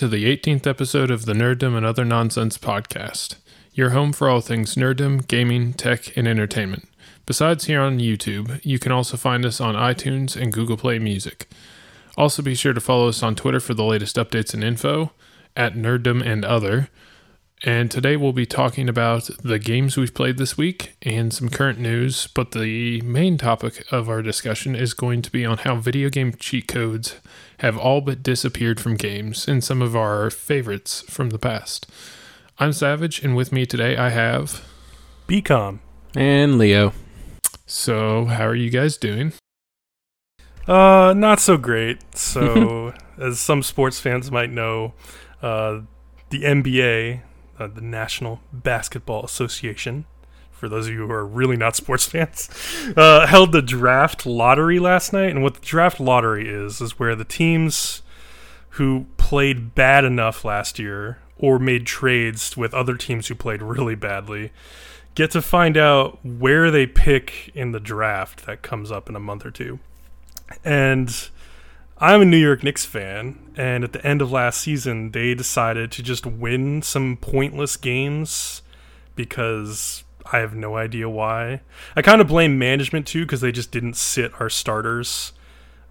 To the 18th episode of the Nerddom and Other Nonsense podcast, your home for all things nerddom, gaming, tech, and entertainment. Besides here on YouTube, you can also find us on iTunes and Google Play Music. Also, be sure to follow us on Twitter for the latest updates and info at Nerddom and Other. And today we'll be talking about the games we've played this week and some current news. But the main topic of our discussion is going to be on how video game cheat codes have all but disappeared from games and some of our favorites from the past. I'm Savage, and with me today I have. BCom. And Leo. So, how are you guys doing? Uh, not so great. So, as some sports fans might know, uh, the NBA, uh, the National Basketball Association, for those of you who are really not sports fans, uh, held the draft lottery last night. And what the draft lottery is, is where the teams who played bad enough last year or made trades with other teams who played really badly get to find out where they pick in the draft that comes up in a month or two. And I'm a New York Knicks fan, and at the end of last season, they decided to just win some pointless games because I have no idea why. I kind of blame management too because they just didn't sit our starters,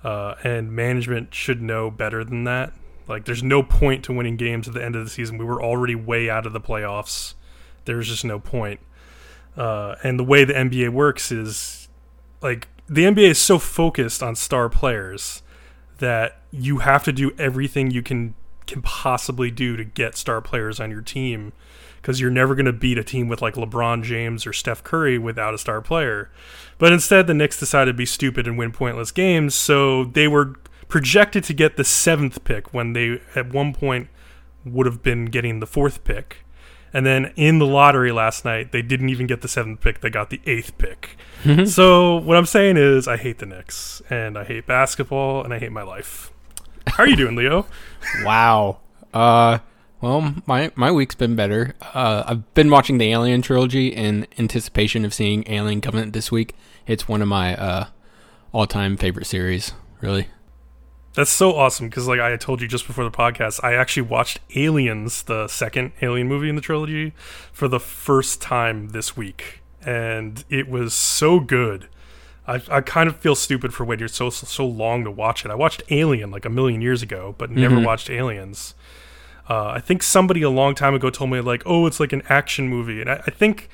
uh, and management should know better than that. Like, there's no point to winning games at the end of the season. We were already way out of the playoffs. There's just no point. Uh, and the way the NBA works is like the NBA is so focused on star players that you have to do everything you can can possibly do to get star players on your team because you're never going to beat a team with like LeBron James or Steph Curry without a star player. But instead, the Knicks decided to be stupid and win pointless games, so they were projected to get the seventh pick when they at one point would have been getting the fourth pick. And then in the lottery last night, they didn't even get the seventh pick; they got the eighth pick. so what I'm saying is, I hate the Knicks, and I hate basketball, and I hate my life. How are you doing, Leo? wow. Uh, well, my my week's been better. Uh, I've been watching the Alien trilogy in anticipation of seeing Alien Covenant this week. It's one of my uh, all-time favorite series. Really. That's so awesome because, like I told you just before the podcast, I actually watched Aliens, the second Alien movie in the trilogy, for the first time this week, and it was so good. I, I kind of feel stupid for waiting so so long to watch it. I watched Alien like a million years ago, but never Mhm. watched Aliens. Uh, I think somebody a long time ago told me like, oh, it's like an action movie, and I, I think.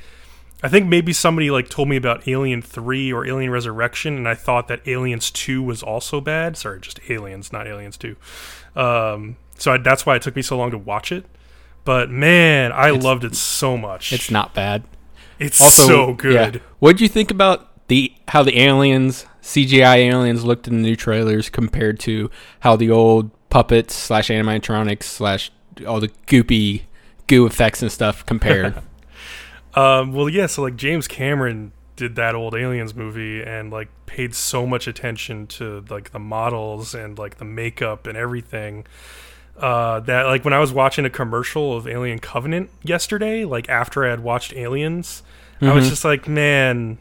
I think maybe somebody like told me about Alien 3 or Alien Resurrection and I thought that Aliens 2 was also bad. Sorry, just Aliens, not Aliens 2. Um, so I, that's why it took me so long to watch it. But man, I It's- loved it so much. It's not bad. It's so good. Yeah. What do you think about the how the aliens CGI aliens looked in the new trailers compared to how the old puppets slash animatronics slash all the goopy goo effects and stuff compared? Um, well, yeah. So like James Cameron did that old Aliens movie and like paid so much attention to like the models and like the makeup and everything. Uh, that like when I was watching a commercial of Alien Covenant yesterday, like after I had watched Aliens, I was Mhm. just like, man,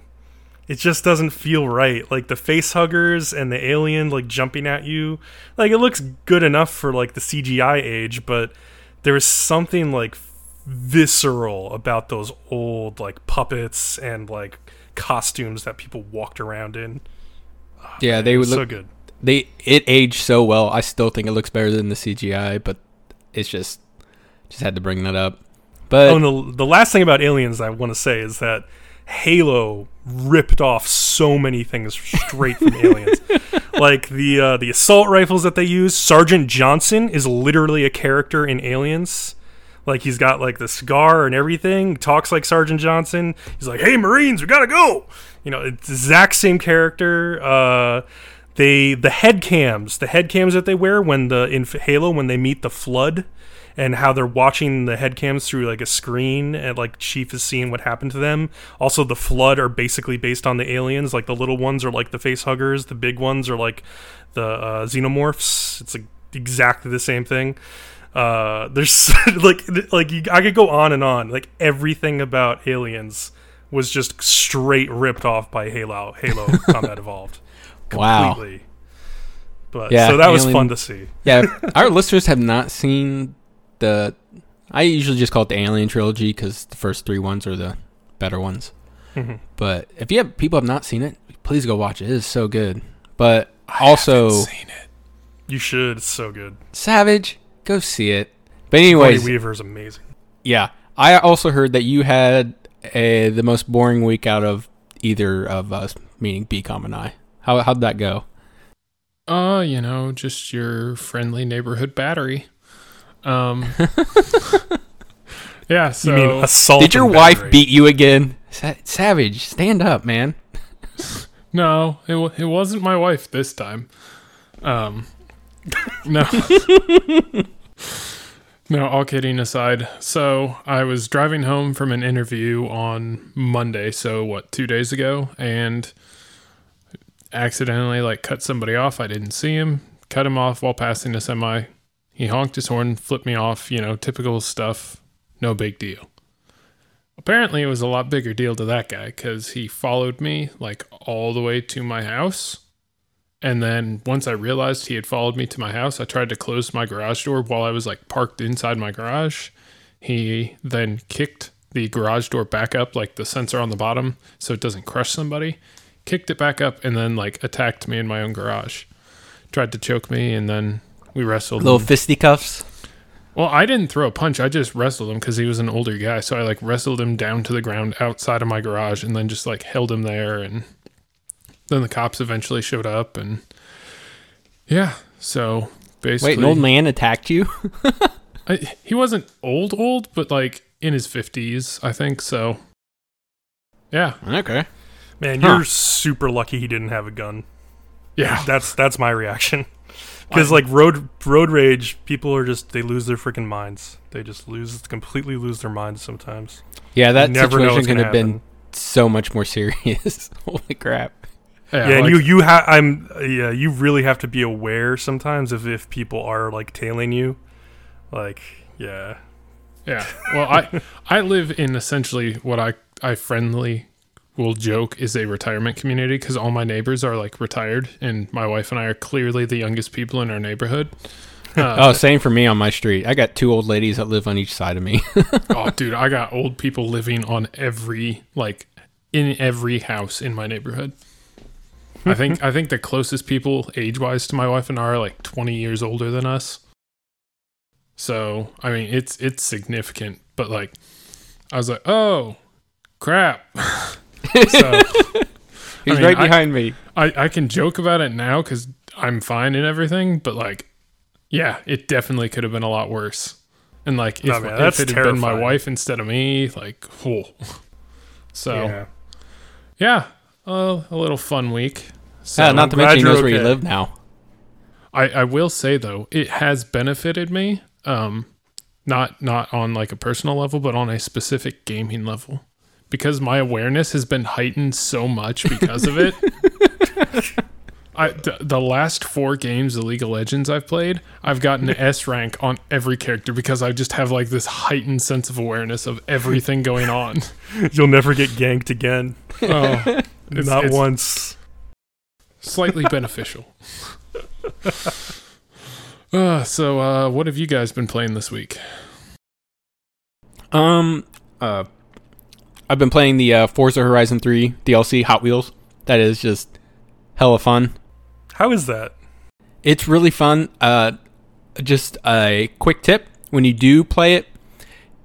it just doesn't feel right. Like the face huggers and the alien like jumping at you, like it looks good enough for like the CGI age, but there is something like visceral about those old like puppets and like costumes that people walked around in. yeah, they It would look so good. they it aged so well. I still think it looks better than the CGI, but it's just just had to bring that up. But oh, the, the last thing about Aliens I want to say is that Halo ripped off so many things straight from Aliens. Like the uh, the assault rifles that they use. Sergeant Johnson is literally a character in Aliens. Like he's got like the scar and everything. Talks like Sergeant Johnson. He's like, "Hey Marines, we gotta go." You know, it's the exact same character. Uh, they the head cams, the head cams that they wear when the in Halo when they meet the Flood, and how they're watching the head cams through like a screen and like Chief is seeing what happened to them. Also, the Flood are basically based on the aliens. Like the little ones are like the face huggers, the big ones are like the uh, xenomorphs. It's like exactly the same thing. Uh, there's like like you, I could go on and on. Like everything about aliens was just straight ripped off by Halo Halo Combat Evolved. Wow. Completely. But Yeah, so that was fun to see. Yeah, our listeners have not seen the. I usually just call it the Alien trilogy because the first three ones are the better ones. Mhm. But if you have people have not seen it, please go watch it. It is so good. But also, seen it. You should. It's so good. Savage, go see it. But Sigourney anyways, Weaver is amazing. yeah, I also heard that you had a, the most boring week out of either of us, meaning BCom and I. How how'd that go? Uh, you know, just your friendly neighborhood battery. Um. yeah. So you mean assault? Did your wife battery. beat you again? Sa- Savage, stand up, man. no, it wa- it wasn't my wife this time. Um. No. No, all kidding aside. So I was driving home from an interview on Monday, so what, two days ago, and accidentally like cut somebody off. I didn't see him. Cut him off while passing a semi. He honked his horn, flipped me off, you know, typical stuff. No big deal. Apparently it was a lot bigger deal to that guy because he followed me like all the way to my house. And then once I realized he had followed me to my house, I tried to close my garage door while I was like parked inside my garage. He then kicked the garage door back up, like the sensor on the bottom, so it doesn't crush somebody. Kicked it back up and then like attacked me in my own garage. Tried to choke me and then we wrestled. Little and- fisticuffs. well, I didn't throw a punch. I just wrestled him because he was an older guy. So I like wrestled him down to the ground outside of my garage and then just like held him there. And then the cops eventually showed up. And yeah, so basically, Wait, an old man attacked you? I, he wasn't old, old, but like in his 50s, I think. So yeah, okay. Man, Huh. you're super lucky he didn't have a gun. yeah. That's that's my reaction. Because like road road rage, people are just they lose their freaking minds. They just lose completely lose their minds sometimes. Yeah, that never situation could gonna have been so much more serious. Holy crap. Yeah, and like- you you have I'm yeah you really have to be aware sometimes if if people are like tailing you, like yeah Yeah. Well, I I live in essentially what I I friendly will joke is a retirement community because all my neighbors are like retired, and my wife and I are clearly the youngest people in our neighborhood. Uh, Oh, same for me on my street. I got two old ladies that live on each side of me. oh, dude, I got old people living on every like in every house in my neighborhood. I think I think the closest people age wise to my wife and I are like twenty years older than us. So I mean it's it's significant, but like I was like, oh crap. so He's mean, right I- behind me. I, I can joke about it now because I'm fine and everything, but like, yeah, it definitely could have been a lot worse. And like, if, No, man, if it had been my wife instead of me, like, whoa. So yeah, yeah. uh, a little fun week. So Yeah, not to glad mention he knows where you okay. live now. I, I will say though, it has benefited me. Um, not not on like a personal level, but on a specific gaming level, because my awareness has been heightened so much because of it. I the, the last four games of League of Legends I've played, I've gotten an S rank on every character because I just have like this heightened sense of awareness of everything going on. You'll never get ganked again. Oh, It's- Not it's- once. Slightly beneficial. Uh, so, uh, what have you guys been playing this week? Um, uh, I've been playing the uh, Forza Horizon 3 DLC Hot Wheels. That is just hella fun. How is that? It's really fun. Uh, just a quick tip: when you do play it,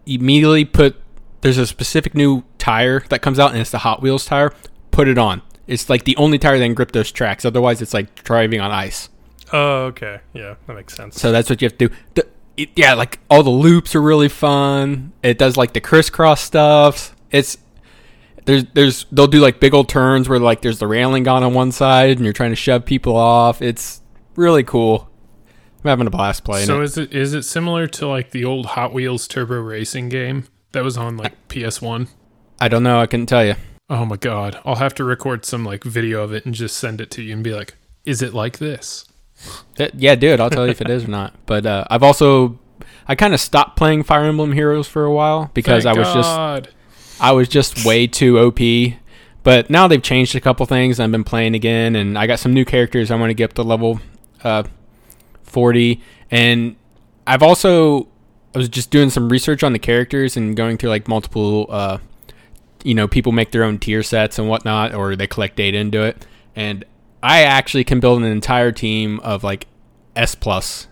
immediately put. There's a specific new tire that comes out, and it's the Hot Wheels tire. Put it on. It's like the only tire that those tracks. Otherwise, it's like driving on ice. Oh, okay. Yeah, that makes sense. So that's what you have to do. The, it, yeah, like all the loops are really fun. It does like the crisscross stuff. It's there's there's they'll do like big old turns where like there's the railing gone on one side and you're trying to shove people off. It's really cool. I'm having a blast playing it. so it. is it is it similar to like the old Hot Wheels Turbo Racing game that was on like PS1? I don't know. I couldn't tell you. Oh my god, I'll have to record some like video of it and just send it to you and be like, "Is it like this?" Th- yeah, dude. I'll tell you if it is or not. But uh, I've also I kind of stopped playing Fire Emblem Heroes for a while because Thank I was just I was just way too OP. But now they've changed a couple things. I've been playing again, and I got some new characters I want to get up to level. uh, 40, and I've also I was just doing some research on the characters and going through like multiple, uh, you know, people make their own tier sets and whatnot, or they collect data into it, and I actually can build an entire team of like S plus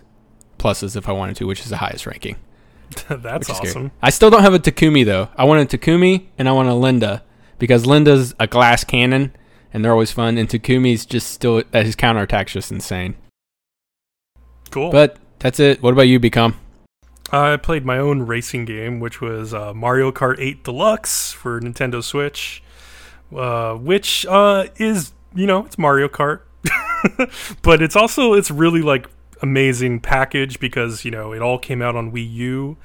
pluses if I wanted to, which is the highest ranking. That's awesome. I still don't have a Takumi though. I want a Takumi and I want a Linda because Linda's a glass cannon and they're always fun, and Takumi's just still his counterattack's just insane. Cool. But that's it. What about you, BCom? I played my own racing game, which was uh, Mario Kart 8 Deluxe for Nintendo Switch, uh, which uh, is you know it's Mario Kart, but it's also it's really like amazing package because you know it all came out on Wii U,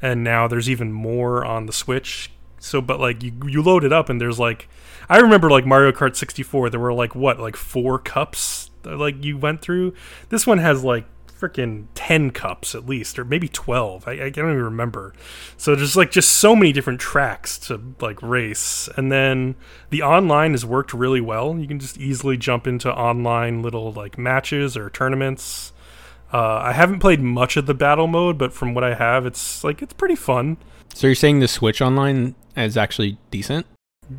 and now there's even more on the Switch. So, but like you you load it up and there's like I remember like Mario Kart 64. There were like what like four cups like you went through. This one has like freaking 10 cups at least or maybe 12 I, I don't even remember so there's like just so many different tracks to like race and then the online has worked really well you can just easily jump into online little like matches or tournaments uh, i haven't played much of the battle mode but from what i have it's like it's pretty fun So you're saying the Switch Online is actually decent?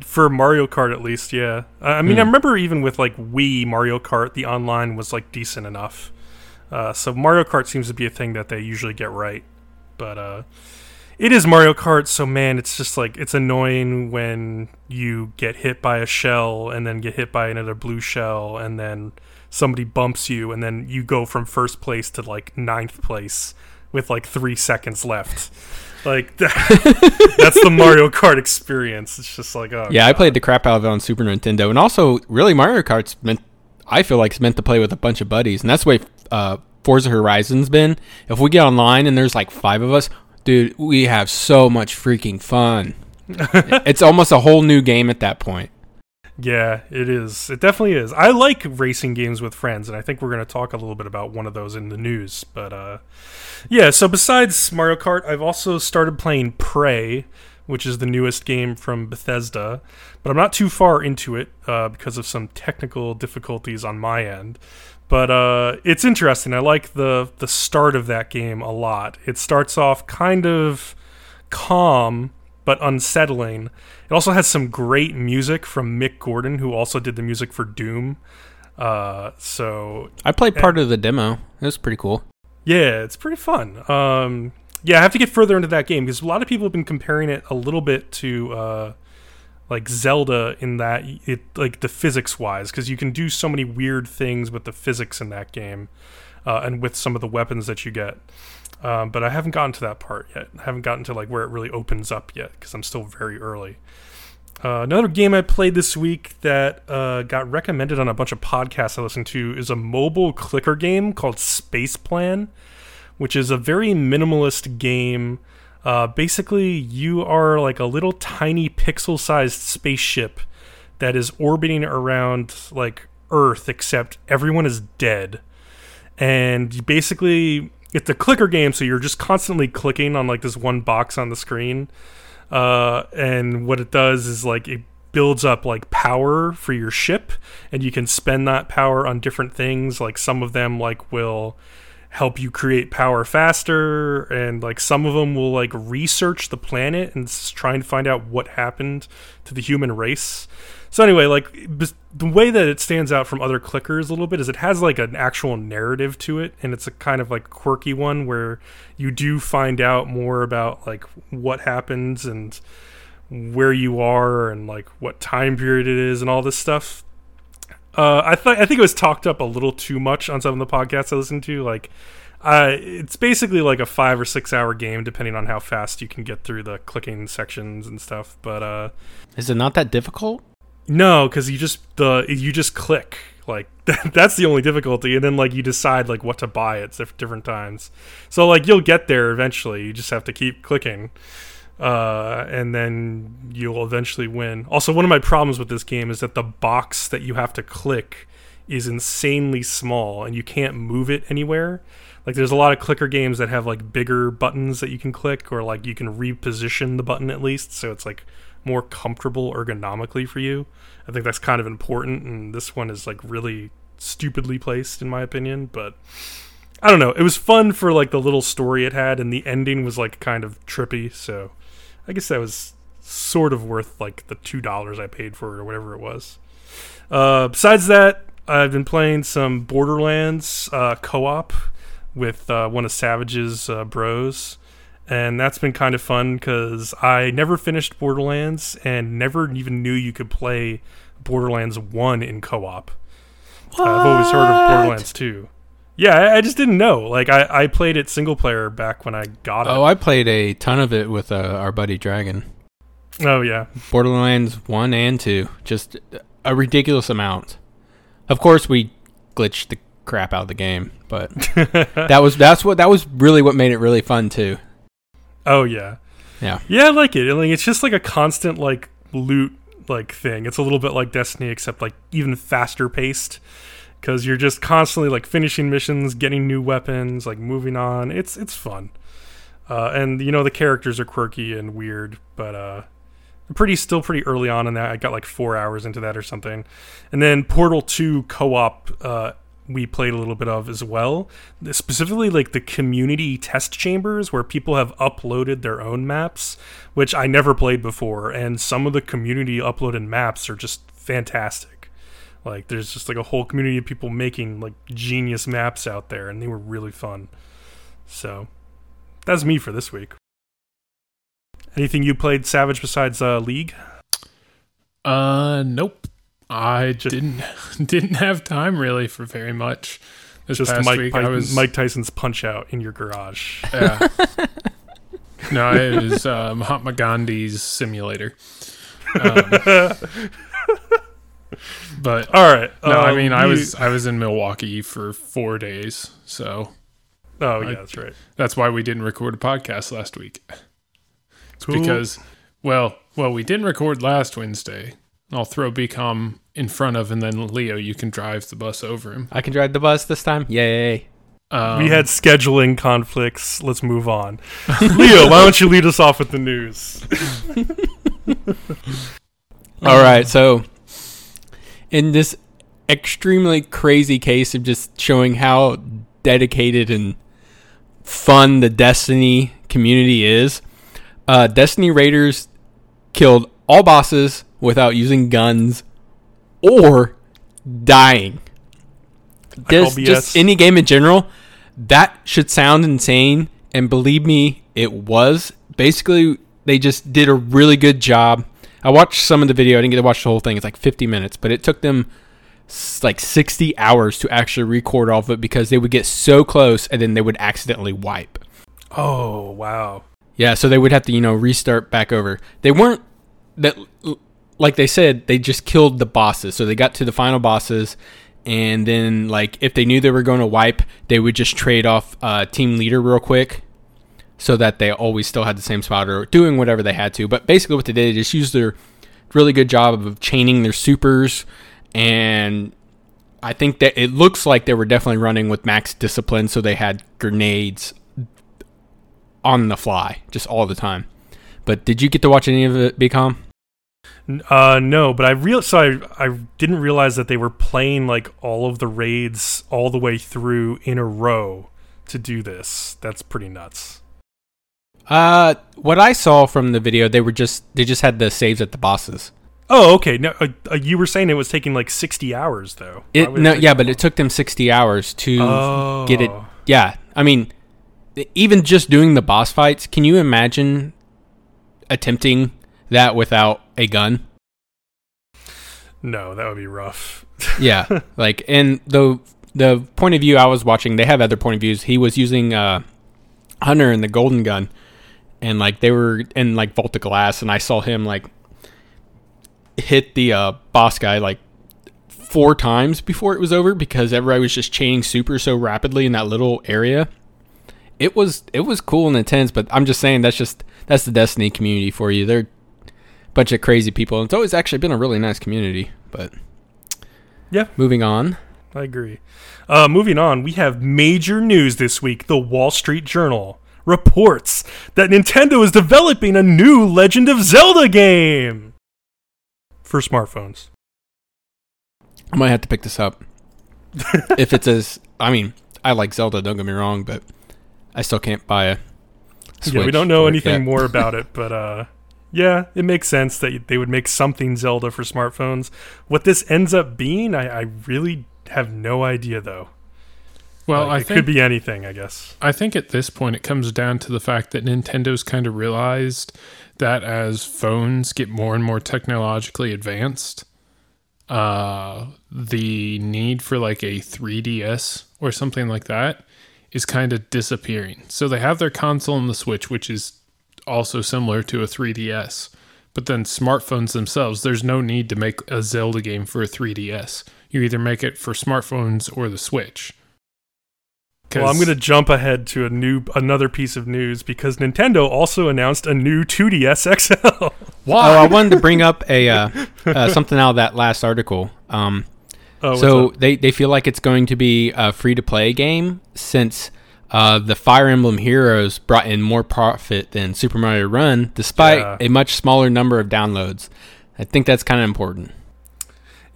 for Mario Kart at least, yeah. I mean, I Hmm. remember even with like Wii Mario Kart, the online was like decent enough. Uh, so Mario Kart seems to be a thing that they usually get right, but uh, it is Mario Kart. So man, it's just like it's annoying when you get hit by a shell and then get hit by another blue shell and then somebody bumps you and then you go from first place to like ninth place with like three seconds left. Like that, that's the Mario Kart experience. It's just like oh Yeah, I played the crap out of it on Super Nintendo, and also really Mario Kart's meant. I feel like it's meant to play with a bunch of buddies, and that's the way uh, Forza Horizon's been. If we get online and there's like five of us, dude, we have so much freaking fun. it's almost a whole new game at that point. Yeah, it is. It definitely is. I like racing games with friends, and I think we're going to talk a little bit about one of those in the news. But uh, yeah, so besides Mario Kart, I've also started playing Prey, which is the newest game from Bethesda. But I'm not too far into it uh, because of some technical difficulties on my end. But uh, it's interesting. I like the the start of that game a lot. It starts off kind of calm but unsettling. It also has some great music from Mick Gordon, who also did the music for Doom. Uh, so I played part of the demo. It was pretty cool. yeah, it's pretty fun. Um, yeah, I have to get further into that game because a lot of people have been comparing it a little bit to uh, like Zelda in that it like the physics wise because you can do so many weird things with the physics in that game uh, and with some of the weapons that you get. Um, but I haven't gotten to that part yet. I haven't gotten to like where it really opens up yet because I'm still very early. Uh, another game I played this week that uh, got recommended on a bunch of podcasts I listened to is a mobile clicker game called Spaceplan, which is a very minimalist game. Uh, basically, you are like a little tiny pixel sized spaceship that is orbiting around like Earth, except everyone is dead. And basically, it's a clicker game, so you're just constantly clicking on like this one box on the screen uh, and what it does is like it builds up like power for your ship and you can spend that power on different things like some of them like will help you create power faster and like some of them will like research the planet and try and find out what happened to the human race. So anyway like the way that it stands out from other clickers a little bit is it has like an actual narrative to it and it's a kind of like quirky one where you do find out more about like what happens and where you are and like what time period it is and all this stuff uh, I thought I think it was talked up a little too much on some of the podcasts I listened to. Like, uh, it's basically like a five or six hour game, depending on how fast you can get through the clicking sections and stuff. But uh, Is it not that difficult? no, because you just the you just click like that's the only difficulty, and then like you decide like what to buy at different times. So like you'll get there eventually. You just have to keep clicking, uh, and then you'll eventually win. Also, one of my problems with this game is that the box that you have to click is insanely small, and you can't move it anywhere. Like there's a lot of clicker games that have like bigger buttons that you can click, or like you can reposition the button at least, so it's like more comfortable ergonomically for you. I think that's kind of important, and this one is like really stupidly placed in my opinion, but I don't know. It was fun for like the little story it had, and the ending was like kind of trippy. So I guess that was sort of worth like the two dollars I paid for it or whatever it was. Uh, besides that, I've been playing some Borderlands uh, co-op with uh, one of Savage's uh, bros, and that's been kind of fun because I never finished Borderlands and never even knew you could play Borderlands One in co-op. I've always heard of Borderlands Two. Yeah, I, I just didn't know. Like I, I played it single player back when I got it. Oh, I played a ton of it with uh, our buddy Dragon. Oh yeah, Borderlands 1 and 2. Just a ridiculous amount. Of course, we glitched the crap out of the game, but that was that's what that was really what made it really fun too. Oh yeah. Yeah. Yeah, I like it. Like it's just like a constant like loot like thing. It's a little bit like Destiny except like even faster paced cuz you're just constantly like finishing missions, getting new weapons, like moving on. It's it's fun. Uh, and you know the characters are quirky and weird, but uh pretty still pretty early on in that. I got like 4 hours into that or something. And then Portal 2 co-op uh we played a little bit of as well. Specifically, like the community test chambers where people have uploaded their own maps, which I never played before. And some of the community uploaded maps are just fantastic. Like, there's just like a whole community of people making like genius maps out there, and they were really fun. So, that's me for this week. Anything you played Savage besides uh, League? Uh, nope. I Just- didn't didn't have time really for very much. This Just past Mike, week, I was Mike Tyson's Punch Out in your garage. Yeah. no, it was uh, Mahatma Gandhi's simulator. Um, but All right. no, I um, mean, I you- was I was in Milwaukee for four days, so Oh I- yeah, that's right. that's why we didn't record a podcast last week. It's Cool. because, well, well, we didn't record last Wednesday. I'll throw BCom in front of, and then Leo, you can drive the bus over him. I can drive the bus this time. Yay. Um, we had scheduling conflicts. Let's move on. Leo, why don't you lead us off with the news? All right, so in this extremely crazy case of just showing how dedicated and fun the Destiny community is, uh, Destiny Raiders killed all bosses without using guns or dying. Just, just any game in general, that should sound insane, and believe me, it was. Basically, they just did a really good job. I watched some of the video. I didn't get to watch the whole thing. It's like 50 minutes, but it took them like 60 hours to actually record all of it because they would get so close and then they would accidentally wipe. Oh wow. Yeah, so they would have to, you know, restart back over. They weren't that like they said, they just killed the bosses. So they got to the final bosses and then like if they knew they were going to wipe, they would just trade off uh, team leader real quick so that they always still had the same spot or doing whatever they had to. But basically what they did, they just used their really good job of chaining their supers and I think that it looks like they were definitely running with max discipline, so they had grenades on the fly, just all the time. But did you get to watch any of it, BCom? Uh, no, but I real so I I didn't realize that they were playing like all of the raids all the way through in a row to do this. That's pretty nuts. Uh, what I saw from the video, they were just they just had the saves at the bosses. Oh, okay. No, uh, uh, you were saying it was taking like sixty hours though. It no, yeah, but it took them sixty hours to oh. get it. Yeah, I mean, even just doing the boss fights. Can you imagine attempting that without a gun? No, that would be rough. yeah like and the the point of view i was watching they have other point of views he was using uh hunter and the golden gun and like they were in like vault of glass and i saw him like hit the uh boss guy like four times before it was over because everybody was just chaining super so rapidly in that little area it was it was cool and intense but i'm just saying that's just that's the destiny community for you they're a bunch of crazy people it's always actually been a really nice community but Yeah. moving on I agree. Uh, moving on, we have major news this week. The Wall Street Journal reports that Nintendo is developing a new Legend of Zelda game for smartphones. I might have to pick this up. if it's as I mean, I like Zelda. Don't get me wrong, but I still can't buy a. Switch yeah, we don't know anything more about it, but uh, yeah, it makes sense that they would make something Zelda for smartphones. What this ends up being, I, I really have no idea though. Well, Like, it think could be anything, I guess. I think at this point it comes down to the fact that Nintendo's kind of realized that as phones get more and more technologically advanced, uh, the need for like a 3DS or something like that is kind of disappearing. So they have their console and the Switch, which is also similar to a 3DS. But then smartphones themselves, there's no need to make a Zelda game for a 3DS. You either make it for smartphones or the Switch. Well, I'm going to jump ahead to a new another piece of news because Nintendo also announced a new 2DS XL. Oh, I wanted to bring up a uh, uh, something out of that last article. Um, Oh, what's so they, they feel like it's going to be a free to play game since uh, the Fire Emblem Heroes brought in more profit than Super Mario Run, despite Yeah. a much smaller number of downloads. I think that's kind of important.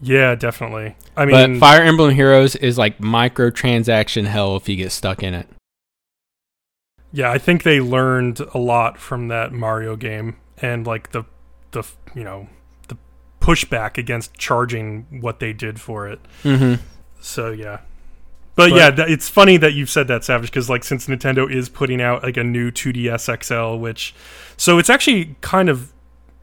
Yeah, definitely. I mean, but Fire Emblem Heroes is like microtransaction hell if you get stuck in it. yeah, I think they learned a lot from that Mario game and like the the you know the pushback against charging what they did for it. Mm-hmm. So yeah. But, But- yeah, th- it's funny that you've said that, Savage, because like since Nintendo is putting out like a new 2DS XL, which so it's actually kind of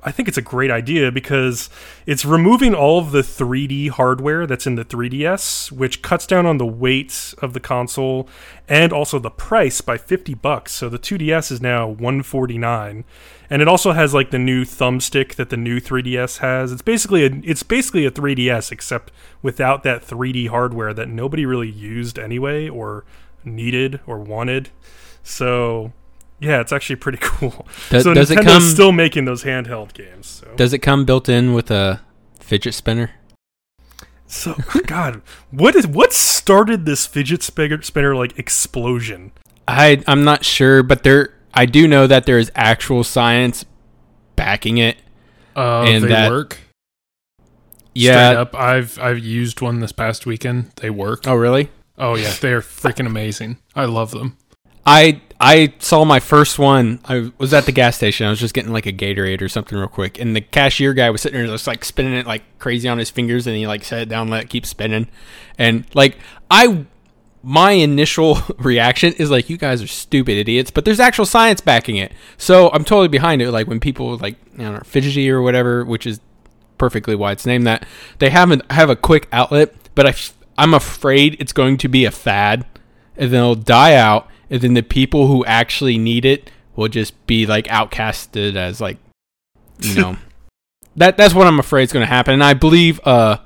I think it's a great idea because it's removing all of the 3D hardware that's in the 3DS, which cuts down on the weight of the console and also the price by 50 bucks. So the 2DS is now 149, and it also has like the new thumbstick that the new 3DS has. It's basically a it's basically a 3DS except without that 3D hardware that nobody really used anyway or needed or wanted. So yeah, it's actually pretty cool. Does, so does it Nintendo's come? still making those handheld games. So, does it come built in with a fidget spinner? so God, what is what started this fidget spinner, spinner like explosion? I I'm not sure, but there I do know that there is actual science backing it. Uh, And they that- work. Yeah. Straight up, I've I've used one this past weekend. They work. Oh really? Oh yeah, they are freaking amazing. I love them. I I saw my first one. I was at the gas station. I was just getting like a Gatorade or something real quick, and the cashier guy was sitting there just like spinning it like crazy on his fingers, and he like set it down, let it keep spinning, and like I. My initial reaction is like, you guys are stupid idiots, but there's actual science backing it. So I'm totally behind it. Like when people like, I don't know, fidgety or whatever, which is perfectly why it's named that, they haven't have a quick outlet, but I, I'm afraid it's going to be a fad and then it'll die out and then the people who actually need it will just be like outcasted as like you know. That that's what I'm afraid is going to happen. And I believe uh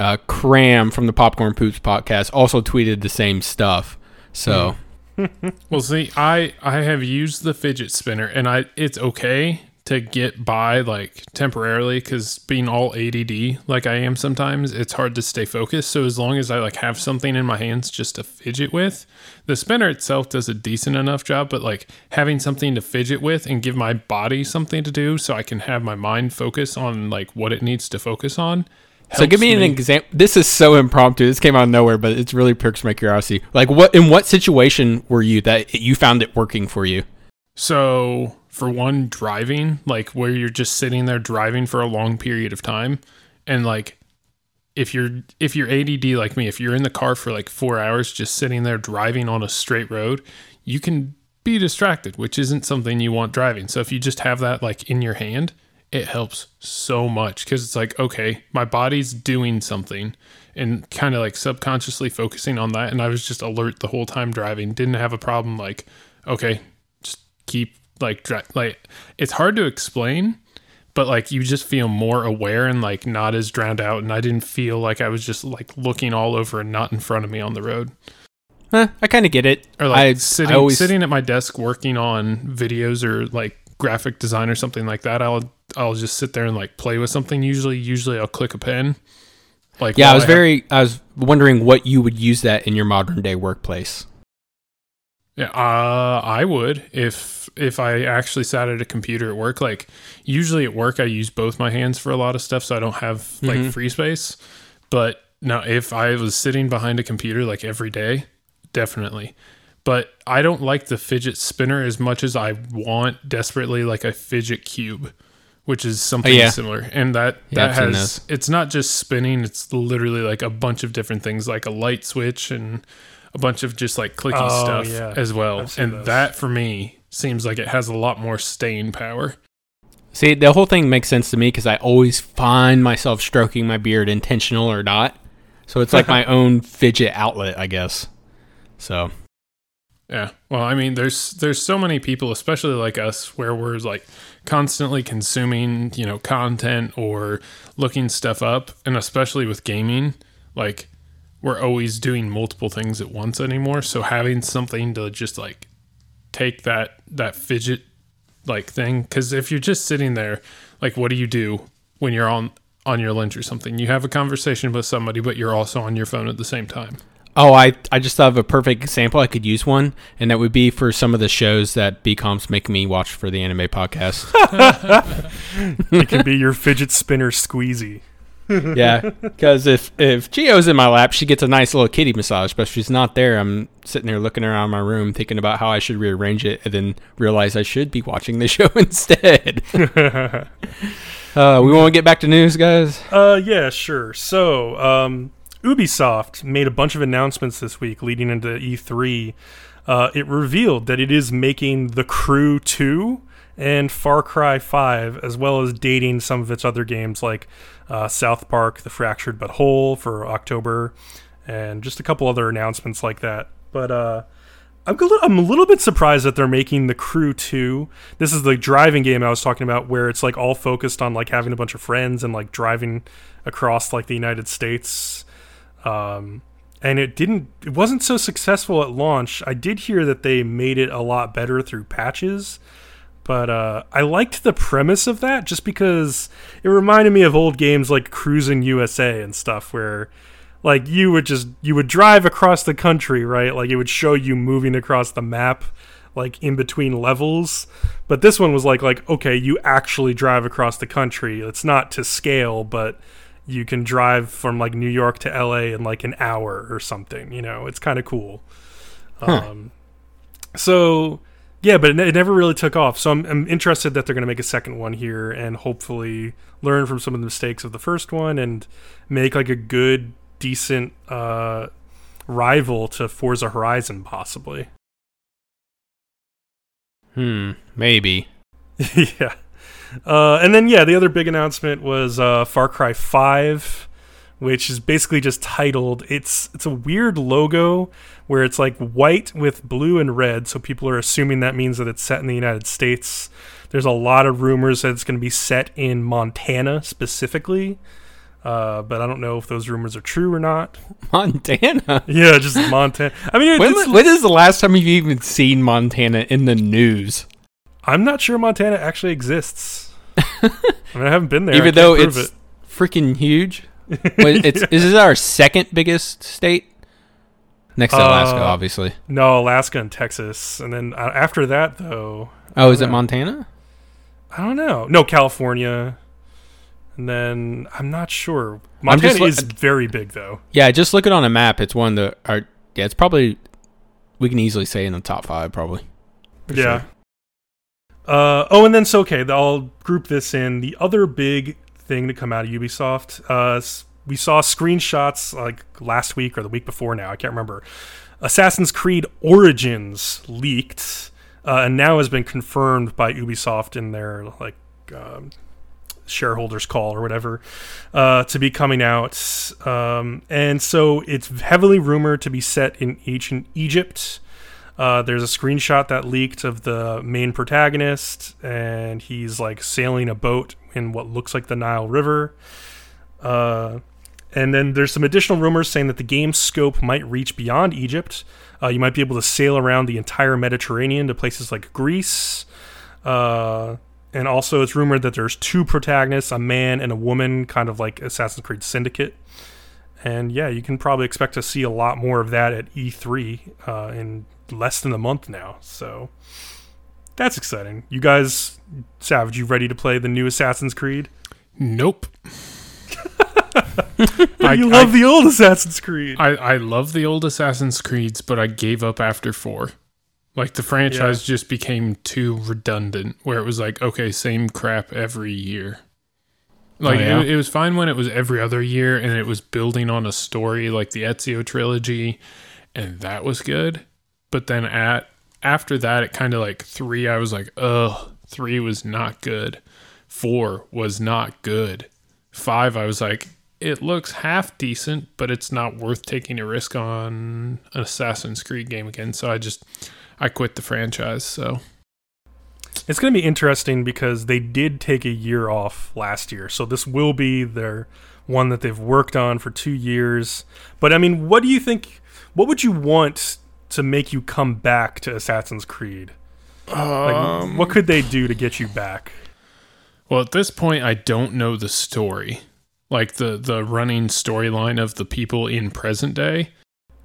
uh Cram from the Popcorn Poops podcast also tweeted the same stuff. So Well, see, I I have used the fidget spinner, and I it's okay to get by like temporarily because being all ADD like I am sometimes, it's hard to stay focused. So as long as I like have something in my hands just to fidget with, the spinner itself does a decent enough job. But like having something to fidget with and give my body something to do, so I can have my mind focus on like what it needs to focus on. so give me an example this is so impromptu this came out of nowhere but it's really perks my curiosity like what in what situation were you that you found it working for you So, for one, driving, like where you're just sitting there driving for a long period of time, and like if you're if you're ADD like me, if you're in the car for like four hours just sitting there driving on a straight road, you can be distracted, which isn't something you want driving. So if you just have that like in your hand, it helps so much because it's like okay, my body's doing something, and kind of like subconsciously focusing on that. And I was just alert the whole time driving, didn't have a problem. Like okay, just keep like like it's hard to explain but like you just feel more aware and like not as drowned out and i didn't feel like i was just like looking all over and not in front of me on the road Eh, I kind of get it. or like I, sitting I always, sitting at my desk working on videos or like graphic design or something like that i'll i'll just sit there and like play with something usually usually i'll click a pen like Yeah, I was have- very. I was wondering what you would use that in your modern day workplace. Yeah, uh, I would if if I actually sat at a computer at work. Like usually at work, I use both my hands for a lot of stuff, so I don't have like Mhm. free space. But now if I was sitting behind a computer like every day, definitely. But I don't like the fidget spinner as much as I want desperately like a fidget cube, which is something Oh, yeah. similar. And that Yeah, that has it's not just spinning, it's literally like a bunch of different things like a light switch and a bunch of just like clicky Oh, stuff yeah. as well. And those. that for me seems like it has a lot more staying power. See, the whole thing makes sense to me because I always find myself stroking my beard, intentional or not. So it's like my own fidget outlet, I guess. So Yeah. Well, I mean, there's there's so many people, especially like us, where we're like constantly consuming, you know, content or looking stuff up, and especially with gaming, like we're always doing multiple things at once anymore. So having something to just like take that that fidget like thing, because if you're just sitting there, like, what do you do when you're on on your lunch or something? You have a conversation with somebody, but you're also on your phone at the same time. Oh, I I just thought of a perfect example. I could use one, and that would be for some of the shows that BCom's make me watch for the anime podcast. It can be your fidget spinner squeezy. yeah, because if if Gio's in my lap, she gets a nice little kitty massage. But if she's not there, I'm sitting there looking around my room, thinking about how I should rearrange it, and then realize I should be watching the show instead. uh, we want to get back to news, guys. Uh, yeah, sure. So, um, Ubisoft made a bunch of announcements this week leading into E3. Uh, it revealed that it is making The Crew 2 and Far Cry 5, as well as dating some of its other games like uh, South Park, The Fractured But Whole for October, and just a couple other announcements like that. But, uh, I'm a, little, I'm a little bit surprised that they're making the Crew 2. This is the driving game I was talking about where it's like all focused on like having a bunch of friends and like driving across like the United States. Um, and it didn't it wasn't so successful at launch. I did hear that they made it a lot better through patches. But uh, I liked the premise of that just because it reminded me of old games like Cruis'n USA and stuff where like you would just you would drive across the country right? Like it would show you moving across the map like in between levels. But this one was like like okay you actually drive across the country. It's not to scale but you can drive from like new york to la in like an hour or something you know? It's kind of cool um so yeah but it, it never really took off so I'm, I'm interested that they're going to make a second one here and hopefully learn from some of the mistakes of the first one and make like a good decent uh, rival to Forza Horizon, possibly. Hmm, maybe. yeah. Uh, and then yeah, the other big announcement was uh, Far Cry Five, which is basically just titled. It's it's a weird logo where it's like white with blue and red, so people are assuming that means that it's set in the United States. There's a lot of rumors that it's going to be set in Montana specifically, uh, but I don't know if those rumors are true or not. Montana. Yeah, just Montana. I mean, When, when is the last time you've even seen Montana in the news? I'm not sure Montana actually exists. I mean, I haven't been there. Even though it's freaking huge. Wait, it's is this our second biggest state? Next to Alaska, Uh, obviously. no Alaska and Texas, and then uh, after that, though, Oh, is it. Montana? I don't know. No, California, and then I'm not sure. Montana lo- is very big, though. Yeah, just look it on a map. It's one of the. Our, yeah, it's probably. We can easily say in the top five, probably. Yeah. sure. Uh, oh, and then so okay, I'll group this in. The other big thing to come out of Ubisoft, uh, we saw screenshots like last week or the week before. Now I can't remember. Assassin's Creed Origins leaked, uh, and now has been confirmed by Ubisoft in their like um, shareholders call or whatever uh, to be coming out. Um, and so it's heavily rumored to be set in ancient Egypt. Uh, there's a screenshot that leaked of the main protagonist, and he's like sailing a boat in what looks like the Nile River. Uh, and then there's some additional rumors saying that the game's scope might reach beyond Egypt. Uh, you might be able to sail around the entire Mediterranean to places like Greece. Uh, and also, it's rumored that there's two protagonists, a man and a woman, kind of like Assassin's Creed Syndicate. And yeah, you can probably expect to see a lot more of that at E3 uh, in less than a month now. So that's exciting. You guys, Savage, you ready to play the new Assassin's Creed? Nope. I you I- love the old Assassin's Creed. I, I love the old Assassin's Creeds, but I gave up after four. Like the franchise just became too redundant, where it was like, okay, same crap every year. Oh, like Oh, yeah? it, it was fine when it was every other year and it was building on a story like the Ezio trilogy, and that was good. But then at after that, it kind of like three, I was like, ugh, three was not good. Four was not good. Five, I was like, it looks half decent, but it's not worth taking a risk on an Assassin's Creed game again. So I just I quit the franchise. So It's going to be interesting because they did take a year off last year. So this will be their one that they've worked on for 2 years. But I mean, what do you think what would you want to make you come back to Assassin's Creed? Like Um, what could they do to get you back? well, at this point, I don't know the story, like the the running storyline of the people in present day.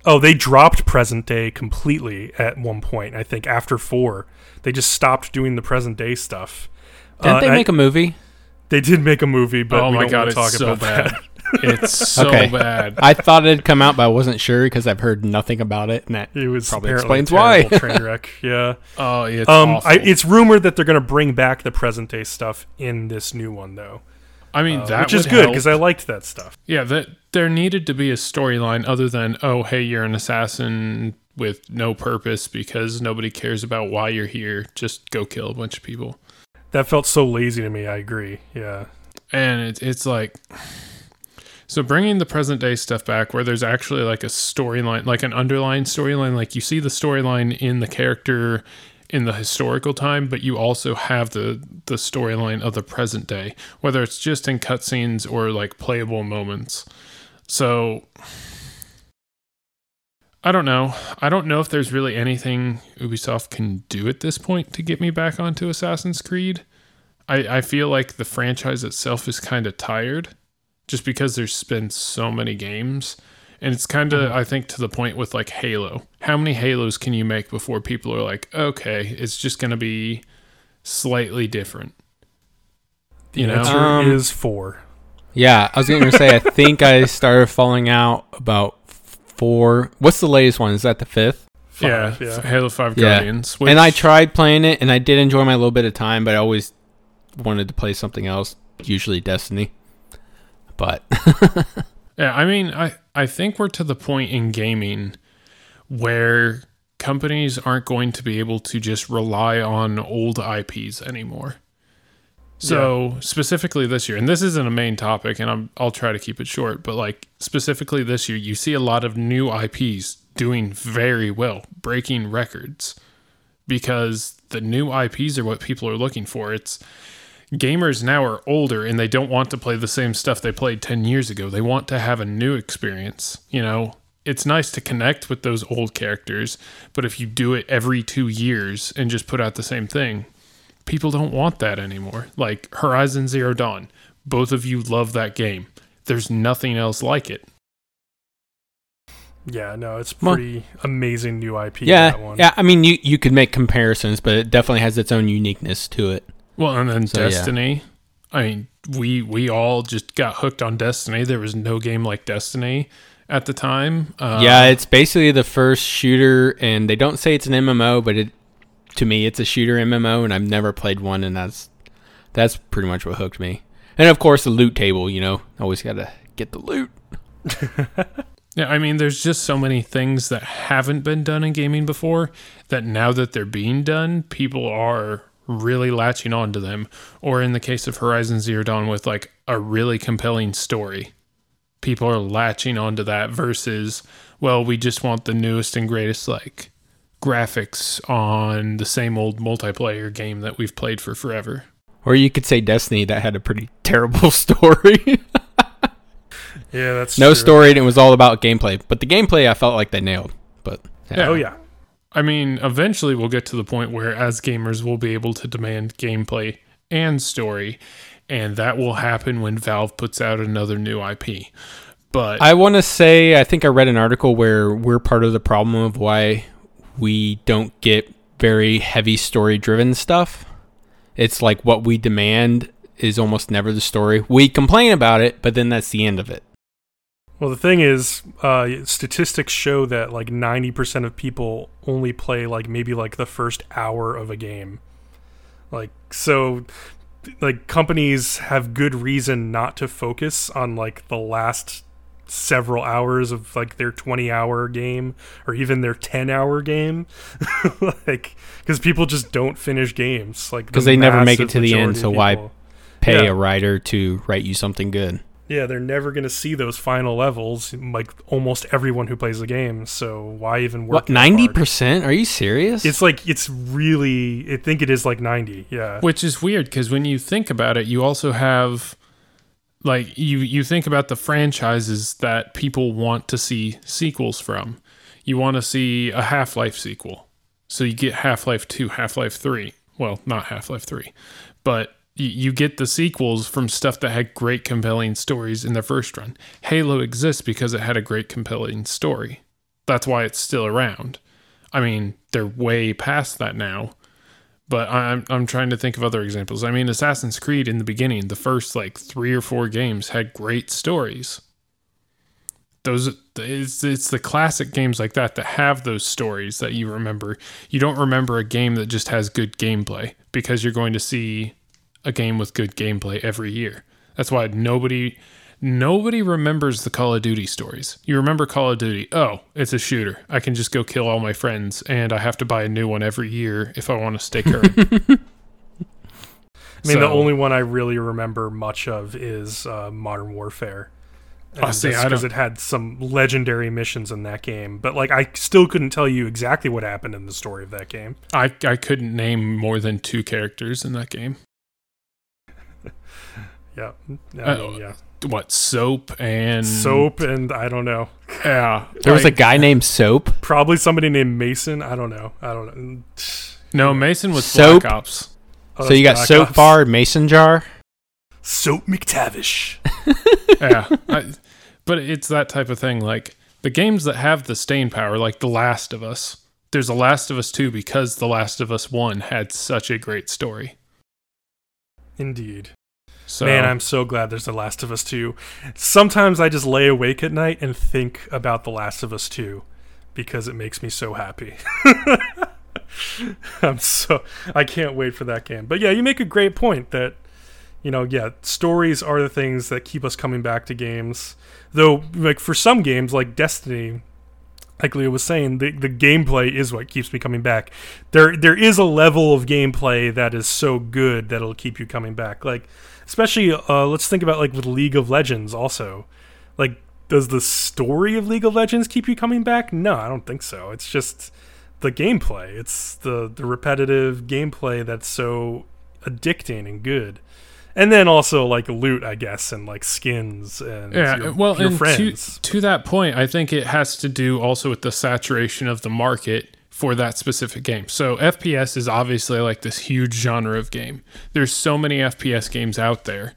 Oh, they dropped present day completely at one point. I think after 4, they just stopped doing the present day stuff. Didn't Uh, they I- make a movie? They did make a movie, but oh we my don't god, want it's to talk so about bad. that. It's so Okay. bad. I thought it'd come out, but I wasn't sure because I've heard nothing about it. And that It was Probably apparently explains a why. train wreck. Yeah. Oh, it's Um, awful. I, it's rumored that they're going to bring back the present day stuff in this new one, though, I mean, uh, that which is good because I liked that stuff. Yeah, that there needed to be a storyline other than oh, hey, you're an assassin with no purpose because nobody cares about why you're here. Just go kill a bunch of people. That felt so lazy to me. I agree. Yeah. And it, it's like so bringing the present day stuff back where there's actually like a storyline, like an underlying storyline, like you see the storyline in the character in the historical time, but you also have the the storyline of the present day, whether it's just in cutscenes or like playable moments. So I don't know. I don't know if there's really anything Ubisoft can do at this point to get me back onto Assassin's Creed. I, I feel like the franchise itself is kind of tired just because there's been so many games. And it's kind of, I think, to the point with like Halo. How many Halos can you make before people are like, okay, it's just going to be slightly different? The You know? answer Um, is four. Yeah, I was going to say, I think I started falling out about four. What's the latest one? Is that the fifth? yeah, Five, yeah. F- Halo 5 Yeah. Guardians. Which, and I tried playing it, and I did enjoy my little bit of time, but I always wanted to play something else, usually Destiny. But Yeah, I mean, I, I think we're to the point in gaming where companies aren't going to be able to just rely on old IPs anymore. So specifically this year, and this isn't a main topic, and I'm, I'll try to keep it short, but like specifically this year, you see a lot of new IPs doing very well, breaking records, because the new IPs are what people are looking for. It's gamers now are older and they don't want to play the same stuff they played 10 years ago. They want to have a new experience. You know, it's nice to connect with those old characters, but if you do it every two years and just put out the same thing, people don't want that anymore. Like Horizon Zero Dawn, both of you love that game. There's nothing else like it. Yeah, no, it's Well- pretty amazing new IP. yeah, that one. yeah. I mean, you you could make comparisons, but it definitely has its own uniqueness to it. Well, and then So, yeah. Destiny. I mean, we we all just got hooked on Destiny. There was no game like Destiny at the time. Uh, yeah, it's basically the first shooter, and they don't say it's an MMO, but it to me it's a shooter MMO, and I've never played one, and that's that's pretty much what hooked me. And of course, the loot table. You know, always got to get the loot. Yeah, I mean, there's just so many things that haven't been done in gaming before that now that they're being done, people are really latching on to them. Or in the case of Horizon Zero Dawn, with like a really compelling story, people are latching onto that versus, well, we just want the newest and greatest like graphics on the same old multiplayer game that we've played for forever. Or you could say Destiny that had a pretty terrible story. yeah, that's no true. story, and it was all about gameplay. But the gameplay, I felt like they nailed. But Yeah. Oh yeah, I mean, eventually we'll get to the point where, as gamers, we'll be able to demand gameplay and story, and that will happen when Valve puts out another new IP. But I want to say, I think I read an article where we're part of the problem of why we don't get very heavy story driven stuff. It's like what we demand is almost never the story. We complain about it, but then that's the end of it. Well, the thing is, uh, statistics show that like 90% of people only play like maybe like the first hour of a game. Like, so, like, companies have good reason not to focus on like the last several hours of like their 20 hour game or even their 10 hour game. like, because people just don't finish games. Like, the Because they never make it to the end, so of why. Pay Yeah. a writer to write you something good. Yeah, they're never going to see those final levels, like almost everyone who plays the game. So why even work? What 90%? Are you serious? It's like it's really. I think it is like ninety. Yeah. Which is weird because when you think about it, you also have like you you think about the franchises that people want to see sequels from. You want to see a Half-Life sequel. So you get Half-Life 2, Half-Life 3. Well, not Half-Life 3. But you, get the sequels from stuff that had great compelling stories in the first run. Halo exists because it had a great compelling story. That's why it's still around. I mean, they're way past that now but I'm I'm trying to think of other examples. I mean, Assassin's Creed in the beginning, the first like three or four games had great stories. Those it's it's the classic games like that that have those stories that you remember. You don't remember a game that just has good gameplay because you're going to see a game with good gameplay every year. That's why nobody nobody remembers the Call of Duty stories. You remember Call of Duty, oh, it's a shooter. I can just go kill all my friends and I have to buy a new one every year if I want to stay current. I mean, the only one I really remember much of is uh, Modern Warfare. Oh, see, because it had some legendary missions in that game, but like I still couldn't tell you exactly what happened in the story of that game. I I couldn't name more than two characters in that game. Yeah, I Uh, mean, yeah. What soap and Soap and I don't know. Yeah, there was a guy named Soap. Probably somebody named Mason. I don't know. I don't know. no Mason was Soap. Black Ops. Oh, so you got Black Soap Ops. Bar, Mason Jar. Soap MacTavish. yeah, I, but it's that type of thing. Like the games that have the staying power, like The Last of Us. There's a Last of Us 2 because The Last of Us 1 had such a great story. Indeed. So Man, I'm so glad there's The Last of Us 2. Sometimes I just lay awake at night and think about The Last of Us 2 because it makes me so happy. I'm so I can't wait for that game. But yeah, you make a great point that you know, yeah, stories are the things that keep us coming back to games. Though like for some games like Destiny, like Leo was saying, the, the gameplay is what keeps me coming back. There there is a level of gameplay that is so good that it'll keep you coming back. Like especially uh, let's think about like with League of Legends also. Like does the story of League of Legends keep you coming back? No, I don't think so. It's just the gameplay. It's the the repetitive gameplay that's so addicting and good. And then also like loot, I guess, and like skins and yeah, your, well, your and friends. To, to that point, I think it has to do also with the saturation of the market for that specific game. So FPS is obviously like this huge genre of game. There's so many FPS games out there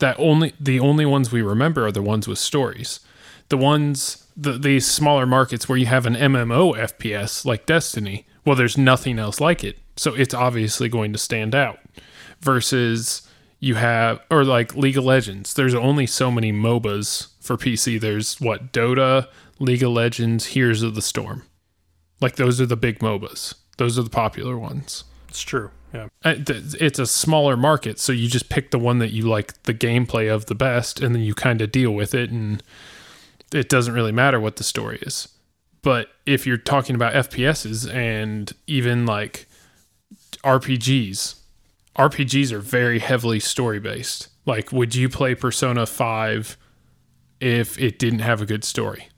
that only the only ones we remember are the ones with stories. The ones the these smaller markets where you have an MMO FPS like Destiny, well there's nothing else like it. So it's obviously going to stand out versus you have or like League of Legends. There's only so many MOBAs for PC. There's what Dota, League of Legends, Heroes of the Storm. Like those are the big MOBAs. Those are the popular ones. It's true. Yeah. Uh, It's a smaller market, so you just pick the one that you like the gameplay of the best, and then you kind of deal with it, and it doesn't really matter what the story is. But if you're talking about FPSs and even like RPGs, RPGs are very heavily story based. Like, would you play Persona 5 if it didn't have a good story?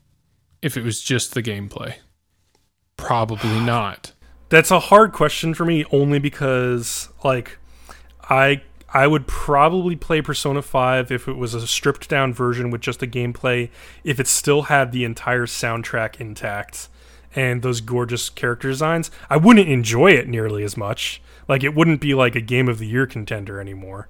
If it was just the gameplay? Probably not. That's a hard question for me only because like I I would probably play Persona 5 if it was a stripped down version with just the gameplay if it still had the entire soundtrack intact and those gorgeous character designs. I wouldn't enjoy it nearly as much. Like it wouldn't be like a game of the year contender anymore.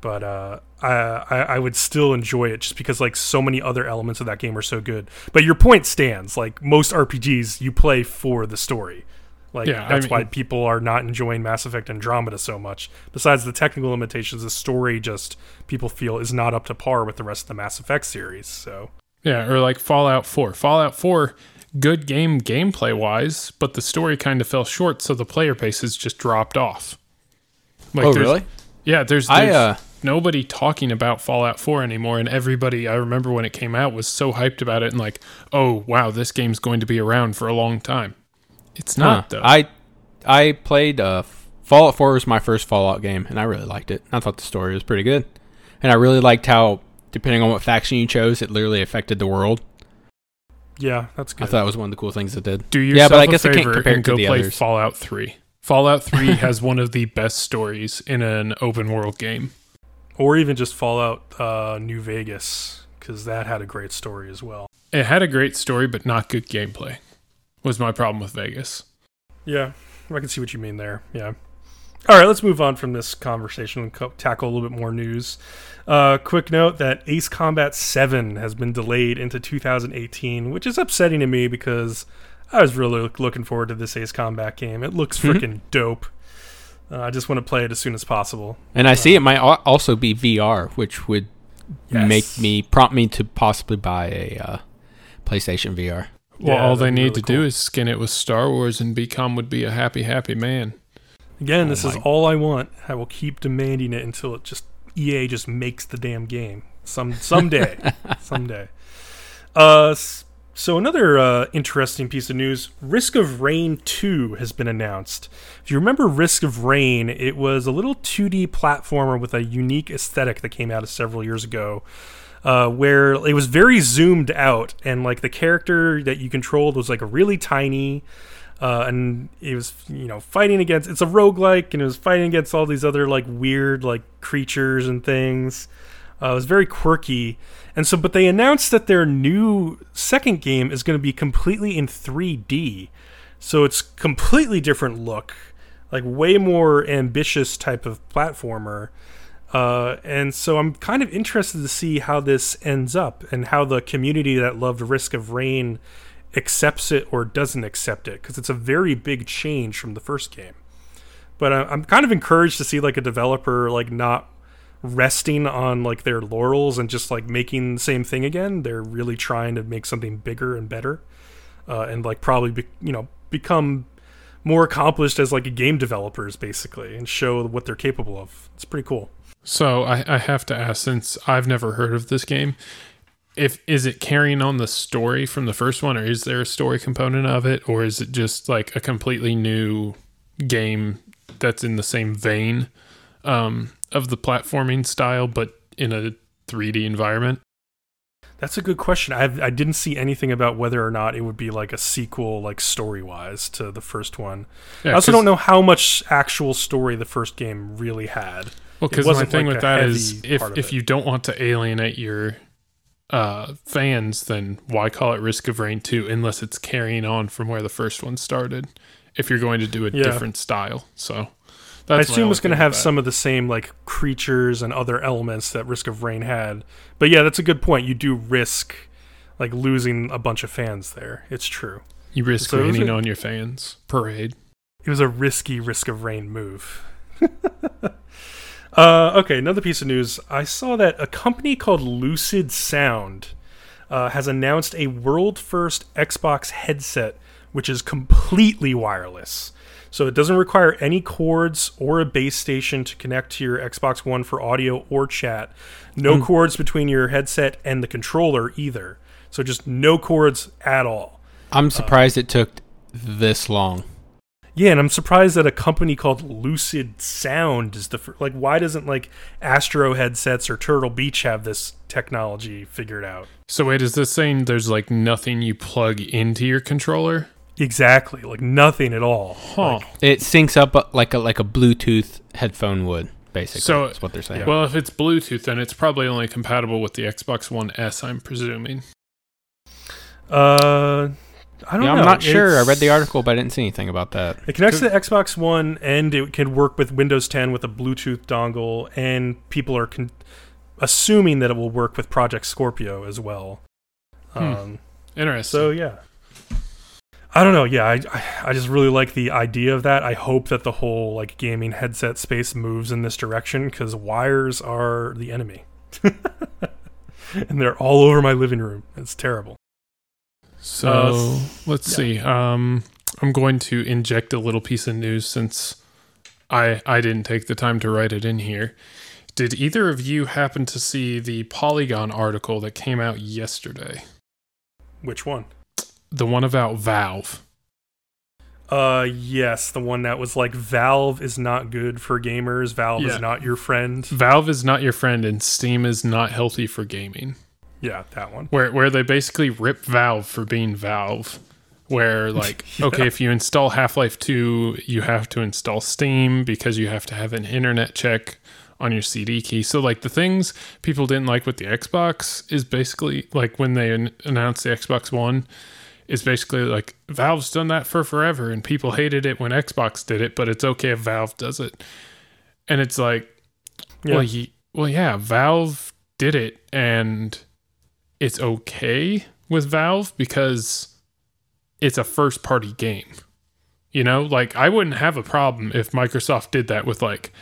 But uh, I, I I would still enjoy it just because like so many other elements of that game are so good. But your point stands. Like most RPGs, you play for the story. Like Yeah, I that's mean- why people are not enjoying Mass Effect Andromeda so much. Besides the technical limitations, the story just people feel is not up to par with the rest of the Mass Effect series. So Yeah, or like Fallout 4. Fallout 4, good game gameplay wise, but the story kind of fell short, so the player base has just dropped off. Like oh, really? Yeah, there's, I uh, nobody talking about Fallout 4 anymore, and everybody, I remember when it came out, was so hyped about it and like, oh, wow, this game's going to be around for a long time. It's huh. not, though. I I played uh, Fallout 4 was my first Fallout game, and I really liked it. I thought the story was pretty good, and I really liked how, depending on what faction you chose, it literally affected the world. Yeah, that's good. I thought that was one of the cool things it did. Do Yeah, yourself but I guess a I can't favor compare and to go the play others. Fallout 3. Fallout 3 has one of the best stories in an open world game. or even just Fallout uh, New Vegas, because that had a great story as well. It had a great story, but not good gameplay. Was my problem with Vegas. Yeah, I can see what you mean there. Yeah. All right, let's move on from this conversation and co- tackle a little bit more news. Uh, quick note that Ace Combat 7 has been delayed into 2018, which is upsetting to me because I was really look- looking forward to this Ace Combat game. It looks Mhm. freaking dope. Uh, I just want to play it as soon as possible. And I see it might also be VR, which would Yes. make me prompt me to possibly buy a uh, PlayStation VR. Well, Yeah, all they need really to do is skin it with Star Wars and BCom would be a happy, happy man. Again, Oh this is all I want. I will keep demanding it until it just EA just makes the damn game. Some someday, someday. Uh, so another uh, interesting piece of news: Risk of Rain Two has been announced. If you remember Risk of Rain, it was a little 2D platformer with a unique aesthetic that came out of several years ago. Uh, where it was very zoomed out, and like the character that you controlled was like a really tiny, uh, and it was you know fighting against it's a roguelike and it was fighting against all these other like weird like creatures and things. Uh, it was very quirky. And so but they announced that their new second game is going to be completely in 3d so it's completely different look like way more ambitious type of platformer. Uh, and so I'm kind of interested to see how this ends up and how the community that loved Risk of Rain accepts it or doesn't accept it because it's a very big change from the first game. But I- I'm kind of encouraged to see like a developer like not resting on like their laurels and just like making the same thing again. They're really trying to make something bigger and better, uh, and like probably be, you know become more accomplished as like a game developers basically and show what they're capable of. It's pretty cool. So I, I have to ask, since I've never heard of this game, if is it carrying on the story from the first one, or is there a story component of it, or is it just like a completely new game that's in the same vein um, of the platforming style, but in a 3D environment? That's a good question. I I didn't see anything about whether or not it would be like a sequel, like story wise, to the first one. Yeah, I also don't know how much actual story the first game really had. Well, because my thing like, with that is, if if it. you don't want to alienate your uh, fans, then why call it Risk of Rain Two unless it's carrying on from where the first one started? If you're going to do a Yeah. different style, so I assume it's going to have some of the same like creatures and other elements that Risk of Rain had. But yeah, that's a good point. You do risk like losing a bunch of fans there. It's true. You risk so raining a- on your fans. Parade. It was a risky Risk of Rain move. uh, okay, another piece of news. I saw that a company called Lucid Sound uh, has announced a world first Xbox headset, which is completely wireless. So it doesn't require any cords or a base station to connect to your Xbox One for audio or chat. No cords between your headset and the controller either. So just no cords at all. I'm surprised it took this long. Yeah, and I'm surprised that a company called Lucid Sound is the fir- like. Why doesn't like Astro headsets or Turtle Beach have this technology figured out? So wait, is this saying there's like nothing you plug into your controller? Exactly, like nothing at all. Huh. Like, It syncs up uh, like a like a Bluetooth headphone would, basically. So- that's what they're saying. Well, if it's Bluetooth, then it's probably only compatible with the Xbox One S. I'm presuming. uh, I don't yeah, know. I'm not sure. I read the article, but I didn't see anything about that. It connects to the Xbox One, and it can work with Windows 10 with a Bluetooth dongle. And people are con- assuming that it will work with Project Scorpio as well. Hmm. Um, Interesting. So yeah, I don't know. Yeah, I, I I just really like the idea of that. I hope that the whole like gaming headset space moves in this direction because wires are the enemy. and they're all over my living room. It's terrible. So Uh, let's yeah. see. Um, I'm going to inject a little piece of news since I I didn't take the time to write it in here. Did either of you happen to see the Polygon article that came out yesterday? Which one? The one about Valve. Uh, yes, the one that was like Valve is not good for gamers. Valve Yeah. is not your friend. Valve is not your friend, and Steam is not healthy for gaming. Yeah, that one. Where where they basically rip Valve for being Valve. Where like Yeah. okay, if you install Half Life Two, you have to install Steam because you have to have an internet check on your CD key. So like the things people didn't like with the Xbox is basically like when they an- announced the Xbox One, is basically like Valve's done that for forever, and people hated it when Xbox did it, but it's okay if Valve does it. And it's like Yeah. well, ye- well, yeah, Valve did it, and it's okay with Valve because it's a first party game. You know, like I wouldn't have a problem if Microsoft did that with like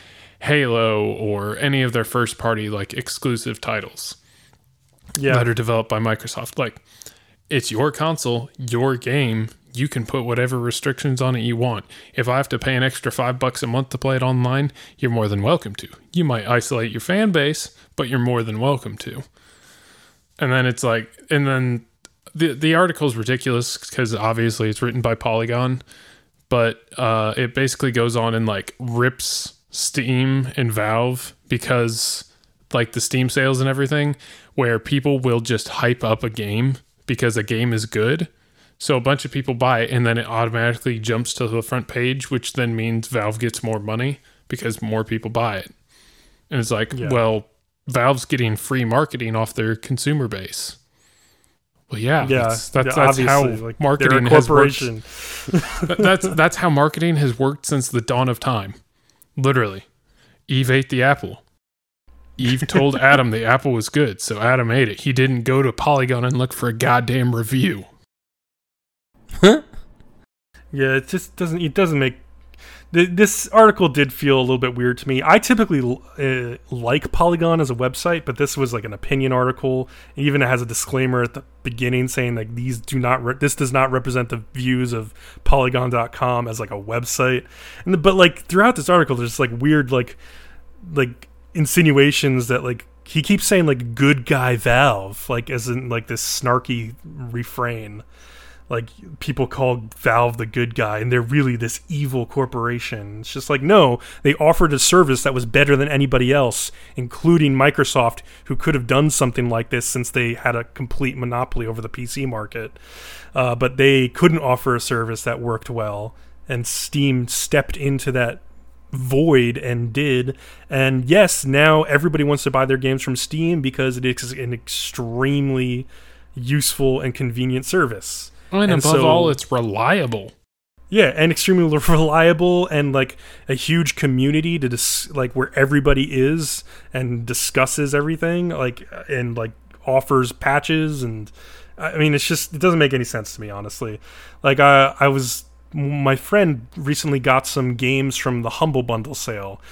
Halo or any of their first party like exclusive titles yeah. that are developed by Microsoft. Like, it's your console, your game. You can put whatever restrictions on it you want. If I have to pay an extra five bucks a month to play it online, you're more than welcome to. You might isolate your fan base, but you're more than welcome to. And then it's like, and then the the article's ridiculous because obviously it's written by Polygon, but uh, it basically goes on and like rips Steam and Valve because like the Steam sales and everything, where people will just hype up a game because a game is good. So a bunch of people buy it and then it automatically jumps to the front page, which then means Valve gets more money because more people buy it. And it's like, Yeah. well, Valve's getting free marketing off their consumer base. Well, yeah, yeah, that's that's, yeah, that's how like, marketing has worked. corporation. That- that's that's how marketing has worked since the dawn of time. Literally, Eve ate the apple. Eve told Adam the apple was good, so Adam ate it. He didn't go to Polygon and look for a goddamn review. Huh? Yeah, it just doesn't. It doesn't make. Th- This article did feel a little bit weird to me. I typically uh, like Polygon as a website, but this was like an opinion article. Even it has a disclaimer at the beginning saying like these do not. Re- this does not represent the views of Polygon.com as like a website. And the, but like throughout this article, there's like weird like like insinuations that like he keeps saying like good guy Valve like as in like this snarky refrain like people call Valve the good guy and they're really this evil corporation. It's just like no, they offered a service that was better than anybody else, including Microsoft, who could have done something like this since they had a complete monopoly over the PC market. Uh, but they couldn't offer a service that worked well, and Steam stepped into that void and did. And yes, now everybody wants to buy their games from Steam because it is an extremely useful and convenient service. And, And above so- all, it's reliable. Yeah, and extremely reliable and like a huge community to dis- like where everybody is and discusses everything like and like offers patches and I mean it's just it doesn't make any sense to me honestly. Like I I was my friend recently got some games from the Humble Bundle sale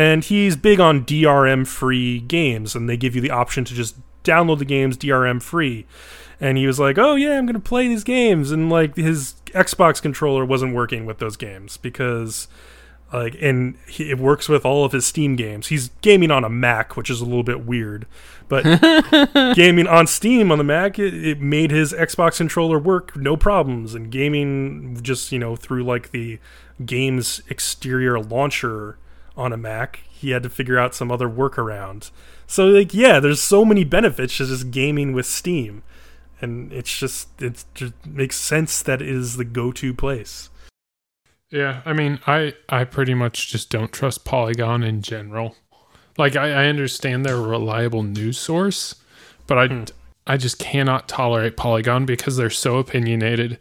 and he's big on DRM free games and they give you the option to just download the games DRM free. And he was like oh yeah i'm gonna play these games. And like his xbox controller wasn't working with those games because like and he, it works with all of his steam games. He's gaming on a mac which is a little bit weird but gaming on steam on the mac it, it made his xbox controller work no problems. And gaming just you know through like the game's exterior launcher on a mac he had to figure out some other workaround so like yeah there's so many benefits to just gaming with steam and it's just it just makes sense that it is the go-to place Yeah, I mean, I I pretty much just don't trust Polygon in general. Like, I, I understand they're a reliable news source, but I Hmm. I just cannot tolerate Polygon because they're so opinionated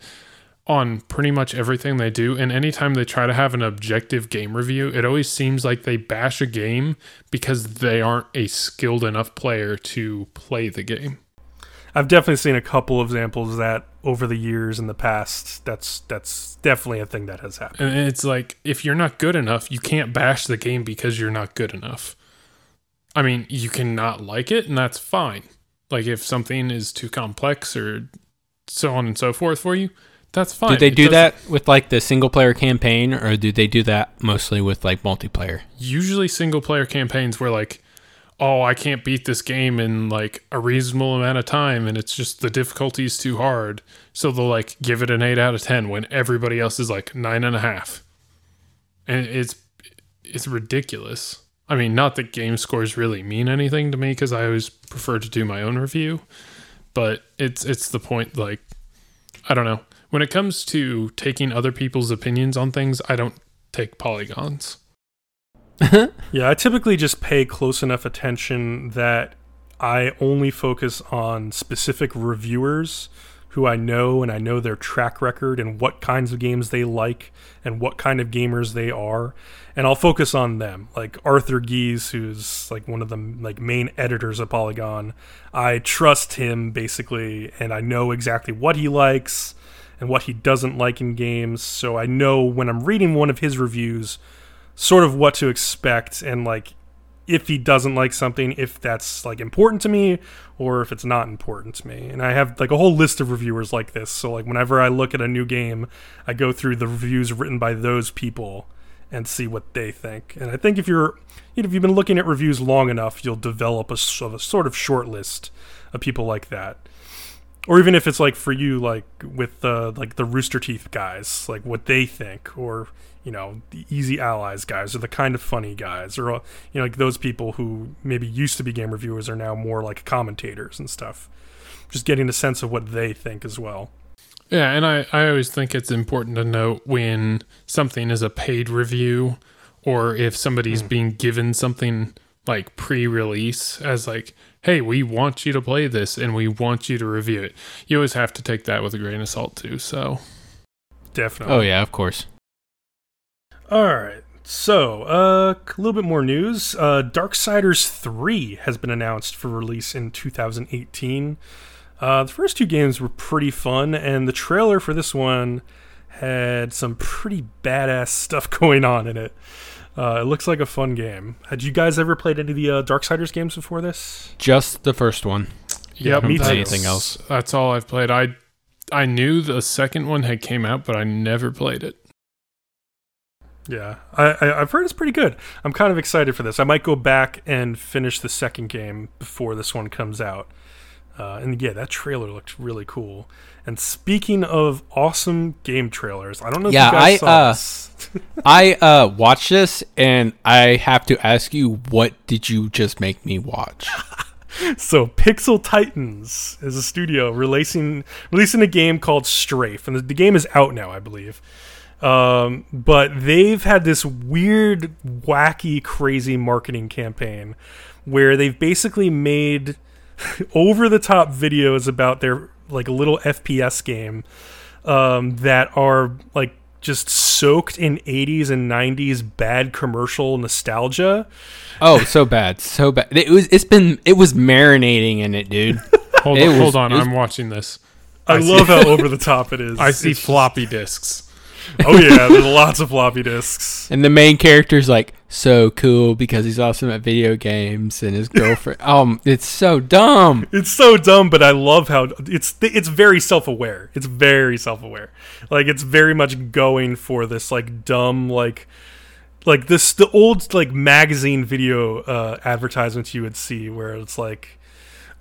on pretty much everything they do. And anytime they try to have an objective game review, it always seems like they bash a game because they aren't a skilled enough player to play the game. i've definitely seen a couple of examples of that over the years in the past that's that's definitely a thing that has happened And it's like if you're not good enough, you can't bash the game because you're not good enough. I mean, you can not like it, and that's fine. Like if something is too complex or so on and so forth for you, that's fine. Do they It do that with like the single player campaign, or do they do that mostly with like multiplayer? Usually single player campaigns where like, oh, I can't beat this game in like a reasonable amount of time and it's just the difficulty is too hard. So they'll like give it an eight out of ten when everybody else is like nine and a half. And it's it's ridiculous. I mean, not that game scores really mean anything to me because I always prefer to do my own review, but it's it's the point. Like, I don't know. When it comes to taking other people's opinions on things, I don't take polygons. Yeah, I typically just pay close enough attention that I only focus on specific reviewers who I know and I know their track record and what kinds of games they like and what kind of gamers they are. And I'll focus on them. Like Arthur Gies who's like one of the like main editors of Polygon. I trust him basically and I know exactly what he likes and what he doesn't like in games so I know when I'm reading one of his reviews sort of what to expect and like if he doesn't like something if that's like important to me or if it's not important to me. And i have like a whole list of reviewers like this so like whenever i look at a new game i go through the reviews written by those people and see what they think. And i think if you're you know, if you've been looking at reviews long enough you'll develop a, a sort of short list of people like that or even if it's like for you like with the like the rooster teeth guys like what they think or you know the easy allies guys or the kind of funny guys or uh, you know like those people who maybe used to be game reviewers are now more like commentators and stuff. Just getting a sense of what they think as well. Yeah, and I, I always think it's important to note when something is a paid review or if somebody's being given something like pre release as like, hey, we want you to play this and we want you to review it. You always have to take that with a grain of salt too. So definitely Oh yeah, of course. All right. So, uh, a little bit more news. Uh, Darksiders 3 has been announced for release in 2018. Uh, the first two games were pretty fun, and the trailer for this one had some pretty badass stuff going on in it. Uh, it looks like a fun game. Had you guys ever played any of the uh, Darksiders games before this? Just the first one. Yeah, me too. Anything else? That's all I've played. I I knew the second one had came out, but I never played it. Yeah, I, I, I've heard it's pretty good. I'm kind of excited for this. I might go back and finish the second game before this one comes out. Uh, and yeah, that trailer looked really cool. And speaking of awesome game trailers, I don't know if Yeah, you guys I, saw uh, this. I uh watched this and I have to ask you, what did you just make me watch? So Pixel Titans is a studio releasing releasing a game called Strafe, and the, the game is out now, I believe. Um, but they've had this weird, wacky, crazy marketing campaign where they've basically made over the top videos about their like a little FPS game um, that are like just soaked in 80s and 90s bad commercial nostalgia. Oh, so bad, so bad. It was. It's been. It was marinating in it, dude. Hold It on, was- hold on. it was- I'm watching this. I, I love how over the top it is. I see It's- floppy disks. Oh yeah, there's lots of floppy disks. And the main character's like so cool because he's awesome at video games, and his girlfriend. um, it's so dumb. It's so dumb, but I love how it's it's very self-aware. It's very self-aware. Like it's very much going for this like dumb like like this the old like magazine video uh advertisements you would see where it's like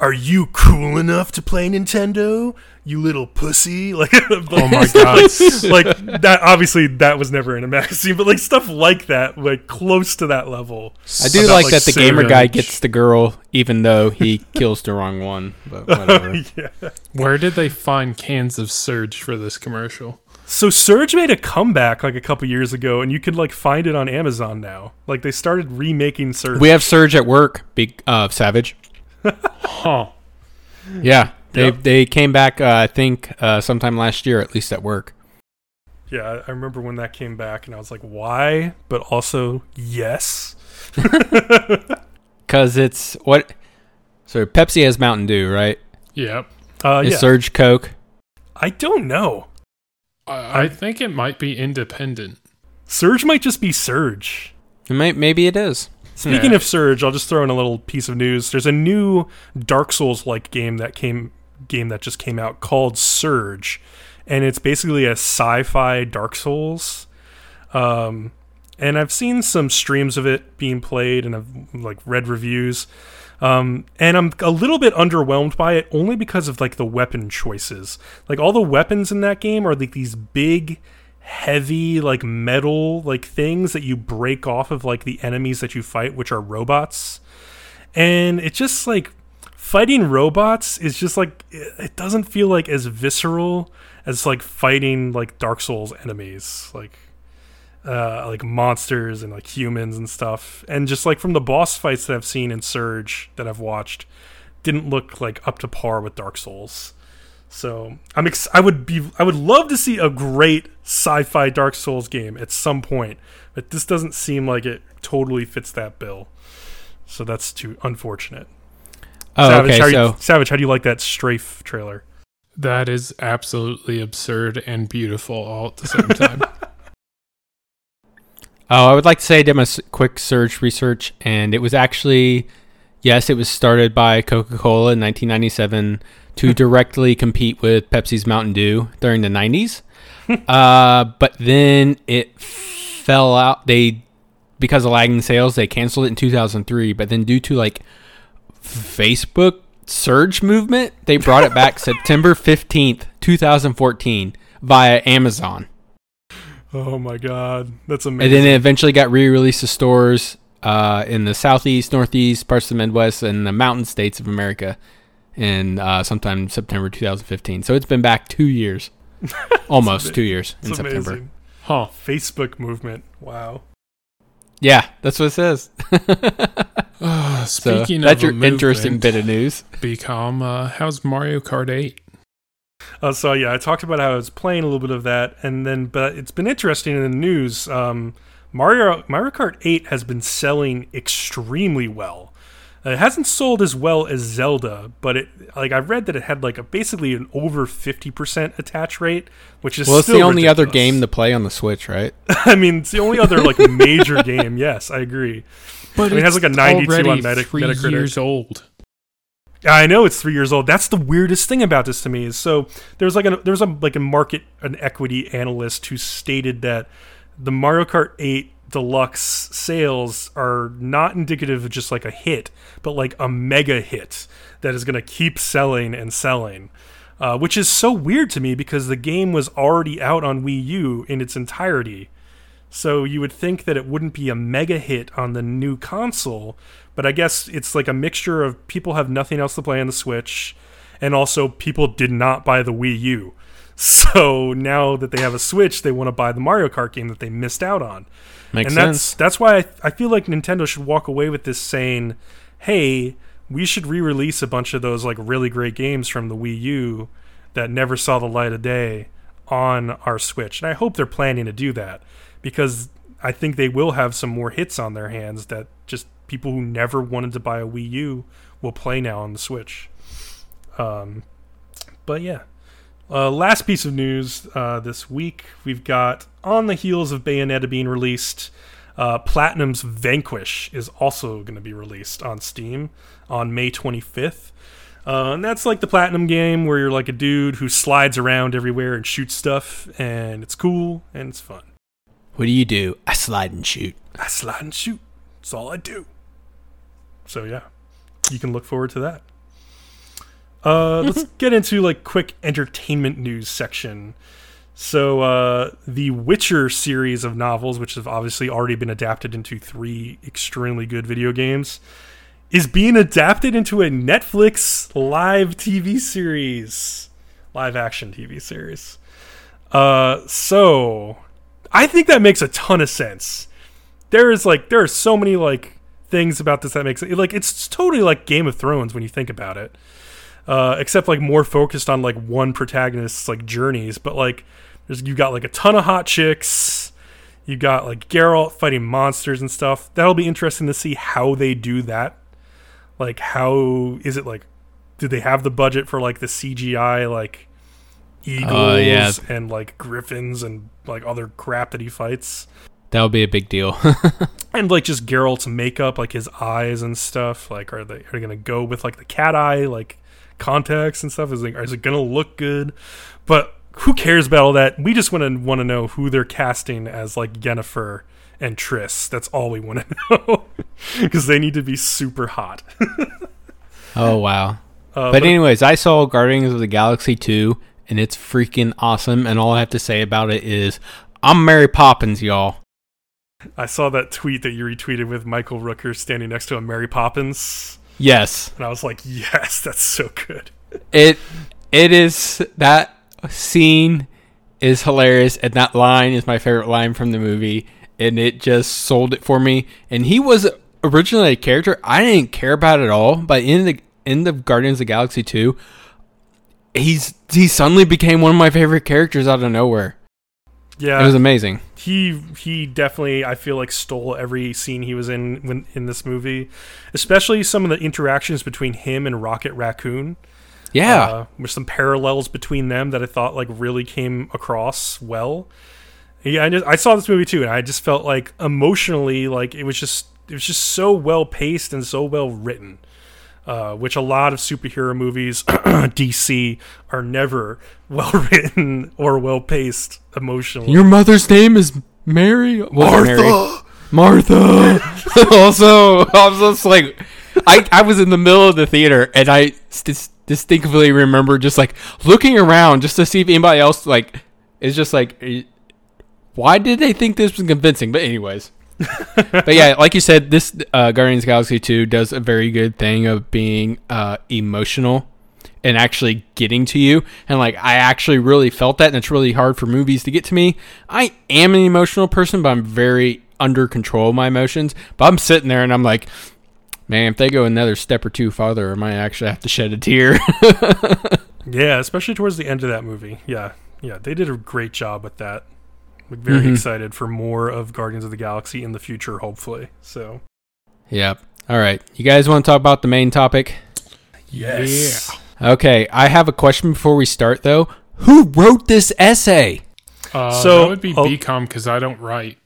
are you cool enough to play Nintendo? You little pussy! Like, Oh my god. like that. Obviously, that was never in a magazine, but like stuff like that, like close to that level. I do About, like, like, that the gamer guy gets the girl, even though he kills the wrong one. But whatever. yeah. Where did they find cans of Surge for this commercial? So Surge made a comeback like a couple years ago, and you could like find it on Amazon now. Like they started remaking Surge. we have Surge at work. Big uh, Savage. Huh. Yeah, they Yep. they came back. Uh, I think uh, sometime last year, at least at work. yeah, I- I remember when that came back, and I was like, why? But also, yes. Cause it's what. So Pepsi has Mountain Dew, right? Yep. Uh, Is yeah. Surge Coke? I don't know. I, I think it might be independent. Surge might just be Surge. It may, maybe it is. Speaking Yeah. of Surge, I'll just throw in a little piece of news. There's a new Dark Souls like game that came game that just came out called Surge, and it's basically a sci-fi Dark Souls. Um, and I've seen some streams of it being played, and I've like read reviews. Um, and I'm a little bit underwhelmed by it only because of like the weapon choices. Like all the weapons in that game are like these big, heavy, like metal like things that you break off of like the enemies that you fight, which are robots. And it just like fighting robots is just like it it doesn't feel like as visceral as like fighting like Dark Souls enemies. Like uh, like monsters and like humans and stuff. And just like from the boss fights that I've seen in Surge that I've watched, didn't look like up to par with Dark Souls. So I'm ex- I would be I would love to see a great sci-fi Dark Souls game at some point, but this doesn't seem like it totally fits that bill. So that's too unfortunate. Oh, Savage, okay. how So you, Savage, how do you like that strafe trailer? That is absolutely absurd and beautiful all at the same time. Oh, I would like to say I did my quick search research, and it was actually, yes, it was started by Coca Cola in 1997 to directly compete with Pepsi's Mountain Dew during the 90s. Uh, but then it fell out. They, because of lagging sales, they canceled it in 2003. But then, due to like Facebook surge movement, they brought it back September 15th, 2014 via Amazon. Oh my god, that's amazing! And then it eventually got re-released to stores uh, in the southeast, northeast, parts of the Midwest, and the mountain states of America in uh, sometime September 2015. So it's been back two years, almost two years in it's September. amazing. Huh. Facebook movement. Wow. Yeah, that's what it says. Uh, So speaking that's of your a interesting bit of news. BCom, uh, how's Mario Kart 8? Uh, so yeah, I talked about how I was playing a little bit of that, and then but it's been interesting in the news. Um, Mario Mario Kart 8 has been selling extremely well. Uh, It hasn't sold as well as Zelda, but it like I read that it had like a basically an over fifty percent attach rate, which is Well, it's the still only other game to play on the Switch, right? I mean, it's the only other like major game. Yes, I agree. But I mean, it has like a 92 on already Meta- three Metacritic. years old. I know it's three years old. That's the weirdest thing about this to me is so there's like a there's a like a market an equity analyst who stated that the Mario Kart 8 deluxe sales are not indicative of just like a hit, but like a mega hit that is going to keep selling and selling. Uh, which is so weird to me because the game was already out on Wii U in its entirety. So you would think that it wouldn't be a mega hit on the new console, but I guess it's like a mixture of people have nothing else to play on the Switch, and also people did not buy the Wii U. So now that they have a Switch, they want to buy the Mario Kart game that they missed out on. Makes and sense. that's that's why I, I feel like Nintendo should walk away with this saying, "Hey, we should re-release a bunch of those like really great games from the Wii U that never saw the light of day on our Switch." And I hope they're planning to do that because I think they will have some more hits on their hands that just people who never wanted to buy a Wii U will play now on the Switch. Um, but yeah. Uh, last piece of news uh, this week, we've got on the heels of Bayonetta being released, uh, Platinum's Vanquish is also going to be released on Steam on May 25th. Uh, and that's like the Platinum game where you're like a dude who slides around everywhere and shoots stuff, and it's cool and it's fun. what do you do? I slide and shoot. I slide and shoot. That's all I do. So yeah, you can look forward to that. Uh, let's get into like quick entertainment news section. So uh, the Witcher series of novels, which have obviously already been adapted into three extremely good video games, is being adapted into a Netflix live TV series, live action TV series. Uh, so I think that makes a ton of sense there is like there are so many like things about this that makes it like it's totally like Game of Thrones when you think about it. Uh, except like more focused on like one protagonist's like journeys, but like there's you got like a ton of hot chicks. You got like Geralt fighting monsters and stuff. That'll be interesting to see how they do that. Like how is it like do they have the budget for like the CGI like eagles Uh, yeah. and like griffins and like other crap that he fights? That would be a big deal. and like just Geralt's makeup, like his eyes and stuff. Like, are they are they gonna go with like the cat eye like contacts and stuff? Is like, is it gonna look good? But who cares about all that? We just want to want to know who they're casting as like Yennefer and Triss. That's all we want to know because they need to be super hot. oh wow! Uh, but anyways, I saw Guardians of the Galaxy two, and it's freaking awesome. And all I have to say about it is, I'm Mary Poppins, y'all. I saw that tweet that you retweeted with Michael Rooker standing next to a Mary Poppins. Yes, and I was like, yes, that's so good. It it is that scene is hilarious, and that line is my favorite line from the movie, and it just sold it for me. And he was originally a character I didn't care about at all, but in the end of Guardians of the Galaxy two, he's he suddenly became one of my favorite characters out of nowhere. Yeah, it was amazing. He he definitely I feel like stole every scene he was in when in this movie, especially some of the interactions between him and Rocket Raccoon. Yeah, uh, with some parallels between them that I thought like really came across well. Yeah, I, just, I saw this movie too, and I just felt like emotionally like it was just it was just so well paced and so well written. Uh, which a lot of superhero movies, DC, are never well written or well paced emotionally. Your mother's name is Mary? Martha! Mary? Martha! also, I was just like, I, I was in the middle of the theater and I st- distinctly remember just like looking around just to see if anybody else like is just like, why did they think this was convincing? But, anyways but yeah, like you said, this uh, Guardians Galaxy 2 does a very good thing of being uh, emotional and actually getting to you. And like, I actually really felt that, and it's really hard for movies to get to me. I am an emotional person, but I'm very under control of my emotions. But I'm sitting there and I'm like, man, if they go another step or two farther, I might actually have to shed a tear. yeah, especially towards the end of that movie. Yeah, yeah, they did a great job with that very mm-hmm. excited for more of Guardians of the Galaxy in the future, hopefully. So, yep. All right, you guys want to talk about the main topic? Yes. Yeah. Okay, I have a question before we start, though. Who wrote this essay? Uh, so that would be oh, BCom because I don't write.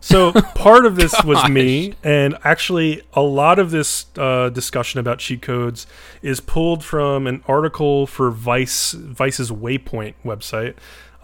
So part of this was me, and actually a lot of this uh, discussion about cheat codes is pulled from an article for Vice Vice's Waypoint website.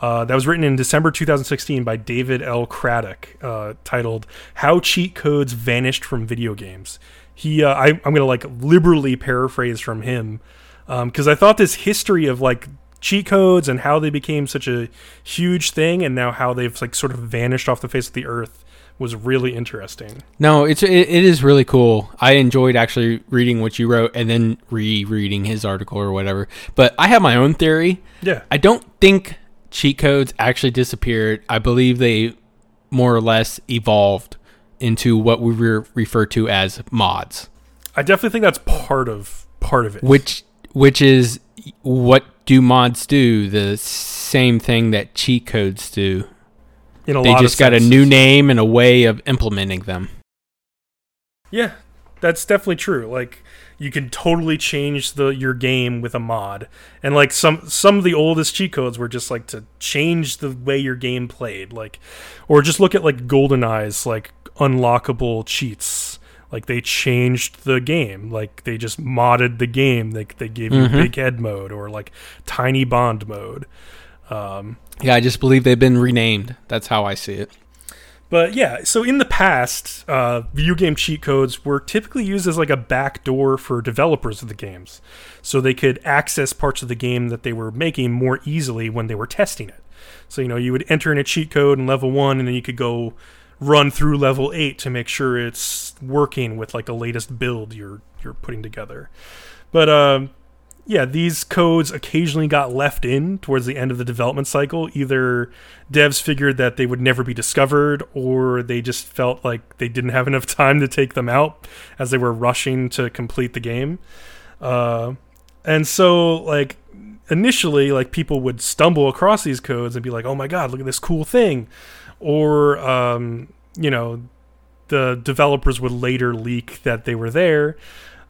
Uh, that was written in December 2016 by David L. Craddock, uh, titled "How Cheat Codes Vanished from Video Games." He, uh, I, am going to like liberally paraphrase from him because um, I thought this history of like cheat codes and how they became such a huge thing, and now how they've like sort of vanished off the face of the earth was really interesting. No, it's it, it is really cool. I enjoyed actually reading what you wrote and then rereading his article or whatever. But I have my own theory. Yeah. I don't think cheat codes actually disappeared. I believe they more or less evolved into what we re- refer to as mods. I definitely think that's part of part of it. Which which is what do mods do? The same thing that cheat codes do. In a they just got a new name and a way of implementing them. Yeah, that's definitely true. Like you can totally change the your game with a mod. And like some some of the oldest cheat codes were just like to change the way your game played, like or just look at like GoldenEye's, like unlockable cheats. Like they changed the game, like they just modded the game. Like they gave you mm-hmm. big head mode or like tiny bond mode. Um, yeah, I just believe they've been renamed. That's how I see it. But yeah, so in the past, uh, video game cheat codes were typically used as like a backdoor for developers of the games, so they could access parts of the game that they were making more easily when they were testing it. So you know, you would enter in a cheat code in level one, and then you could go run through level eight to make sure it's working with like the latest build you're you're putting together. But um, yeah, these codes occasionally got left in towards the end of the development cycle. Either devs figured that they would never be discovered, or they just felt like they didn't have enough time to take them out as they were rushing to complete the game. Uh, and so, like, initially, like, people would stumble across these codes and be like, oh my god, look at this cool thing. Or, um, you know, the developers would later leak that they were there.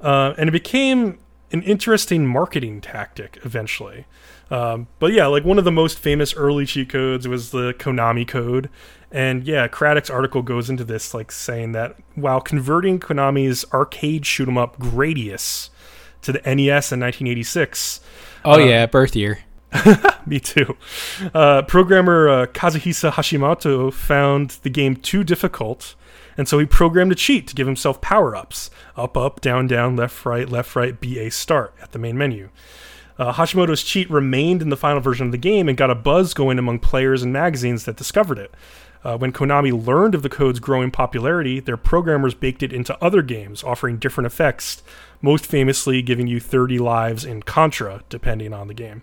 Uh, and it became an interesting marketing tactic eventually. Um, but yeah, like one of the most famous early cheat codes was the Konami code. And yeah, Craddock's article goes into this, like saying that while converting Konami's arcade shoot 'em up Gradius to the NES in 1986, Oh Uh, yeah, birth year. me too. Uh, programmer uh, Kazuhisa Hashimoto found the game too difficult, and so he programmed a cheat to give himself power ups up, up, down, down, left, right, left, right, BA start at the main menu. Uh, Hashimoto's cheat remained in the final version of the game and got a buzz going among players and magazines that discovered it. Uh, when Konami learned of the code's growing popularity, their programmers baked it into other games, offering different effects, most famously giving you 30 lives in Contra, depending on the game.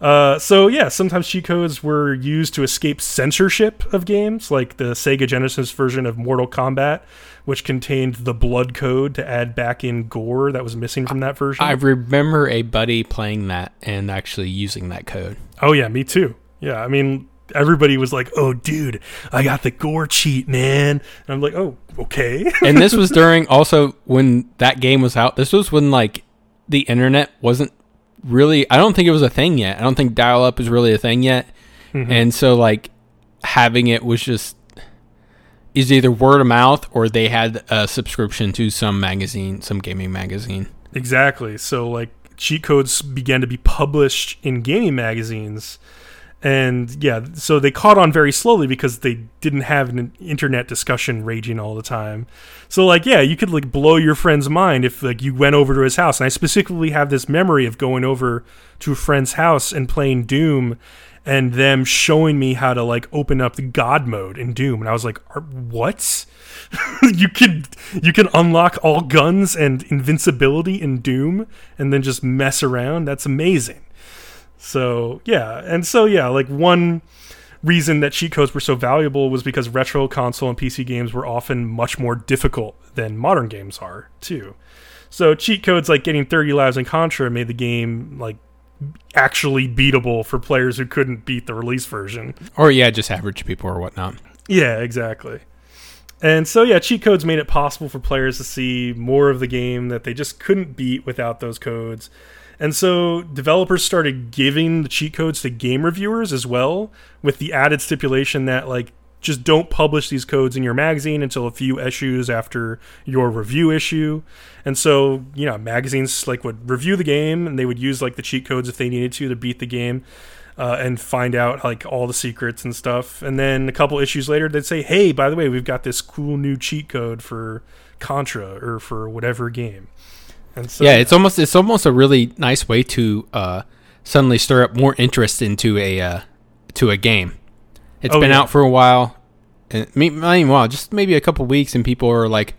Uh, so yeah, sometimes cheat codes were used to escape censorship of games, like the Sega Genesis version of Mortal Kombat, which contained the blood code to add back in gore that was missing from that version. I remember a buddy playing that and actually using that code. oh yeah, me too. Yeah, I mean everybody was like, "Oh, dude, I got the gore cheat, man," and I'm like, "Oh, okay." and this was during also when that game was out. This was when like the internet wasn't really. I don't think it was a thing yet. I don't think dial up is really a thing yet. Mm-hmm. And so like having it was just is either word of mouth or they had a subscription to some magazine, some gaming magazine. Exactly. So like cheat codes began to be published in gaming magazines. And yeah, so they caught on very slowly because they didn't have an internet discussion raging all the time. So like yeah, you could like blow your friend's mind if like you went over to his house. And I specifically have this memory of going over to a friend's house and playing Doom and them showing me how to like open up the god mode in Doom and I was like, "Are- "What?" you could you can unlock all guns and invincibility in Doom and then just mess around. That's amazing. So yeah, and so yeah, like one reason that cheat codes were so valuable was because retro console and PC games were often much more difficult than modern games are too. So cheat codes like getting 30 lives in Contra made the game like actually beatable for players who couldn't beat the release version. Or yeah, just average people or whatnot. Yeah, exactly. And so yeah, cheat codes made it possible for players to see more of the game that they just couldn't beat without those codes. And so developers started giving the cheat codes to game reviewers as well, with the added stipulation that like just don't publish these codes in your magazine until a few issues after your review issue. And so, you know, magazines like would review the game and they would use like the cheat codes if they needed to to beat the game uh, and find out like all the secrets and stuff. And then a couple issues later, they'd say, "Hey, by the way, we've got this cool new cheat code for Contra or for whatever game." And so, yeah, it's almost it's almost a really nice way to uh, suddenly stir up more interest into a uh, to a game. It's Oh, been yeah. out for a while, and me- not even while, just maybe a couple weeks, and people are like,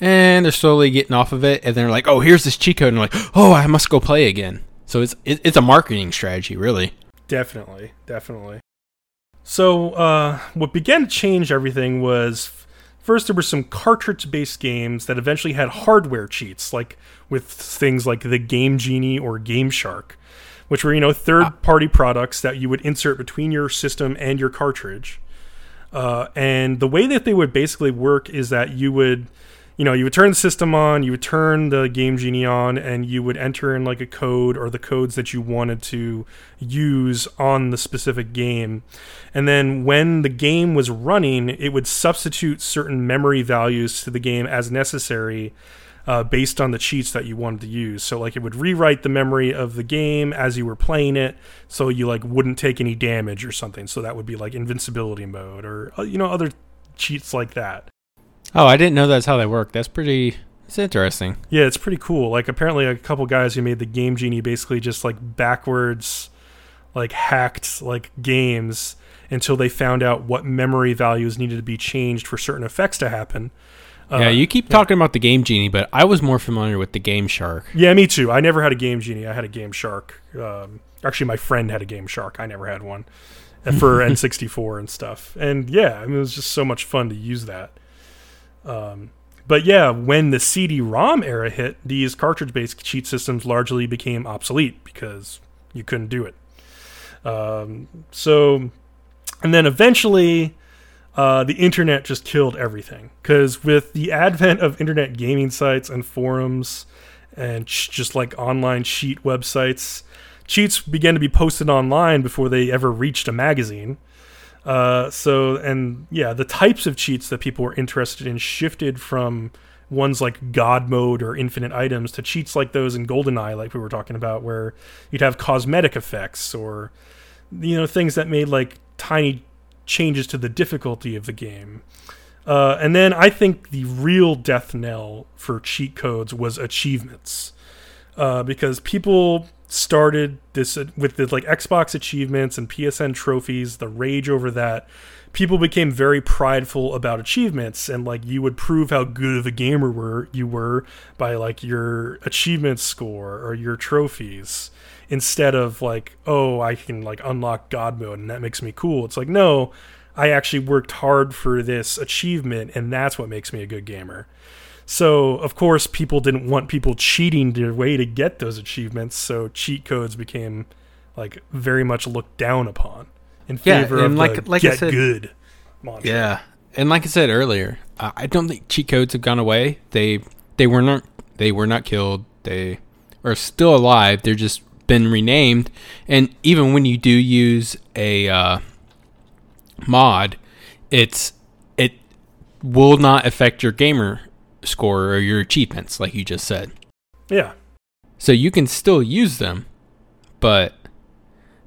and they're slowly getting off of it, and they're like, oh, here's this cheat code, and like, oh, I must go play again. So it's it, it's a marketing strategy, really. Definitely, definitely. So, uh, what began to change everything was first there were some cartridge based games that eventually had hardware cheats, like with things like the Game Genie or Game Shark, which were, you know, third party products that you would insert between your system and your cartridge. Uh, and the way that they would basically work is that you would you know, you would turn the system on, you would turn the Game Genie on, and you would enter in like a code or the codes that you wanted to use on the specific game. And then when the game was running, it would substitute certain memory values to the game as necessary. Uh, based on the cheats that you wanted to use, so like it would rewrite the memory of the game as you were playing it, so you like wouldn't take any damage or something. So that would be like invincibility mode or uh, you know other cheats like that. Oh, I didn't know that's how they work. That's pretty. It's interesting. Yeah, it's pretty cool. Like apparently a couple guys who made the Game Genie basically just like backwards like hacked like games until they found out what memory values needed to be changed for certain effects to happen. Uh, yeah, you keep talking about the Game Genie, but I was more familiar with the Game Shark. Yeah, me too. I never had a Game Genie. I had a Game Shark. Um, actually, my friend had a Game Shark. I never had one uh, for N64 and stuff. And yeah, I mean, it was just so much fun to use that. Um, but yeah, when the CD-ROM era hit, these cartridge-based cheat systems largely became obsolete because you couldn't do it. Um, so, and then eventually, uh, the internet just killed everything because with the advent of internet gaming sites and forums and ch- just like online cheat websites. Cheats began to be posted online before they ever reached a magazine. Uh, so, and yeah, the types of cheats that people were interested in shifted from ones like God mode or infinite items to cheats like those in GoldenEye, like we were talking about, where you'd have cosmetic effects or, you know, things that made like tiny changes to the difficulty of the game. Uh, and then I think the real death knell for cheat codes was achievements, uh, because people started this with the like Xbox achievements and PSN trophies, the rage over that. People became very prideful about achievements, and like you would prove how good of a gamer were you were by like your achievement score or your trophies instead of like oh I can like unlock God mode and that makes me cool. It's like no, I actually worked hard for this achievement, and that's what makes me a good gamer. So, of course, people didn't want people cheating their way to get those achievements, so cheat codes became like very much looked down upon in Yeah, favor and of like- the like I get said- good mantra. Yeah, and like I said earlier, I I don't think cheat codes have gone away. They they were not they were not killed. They are still alive. They're just been renamed. And even when you do use a uh, mod, it's it will not affect your gamer score or your achievements, like you just said. Yeah. So you can still use them, but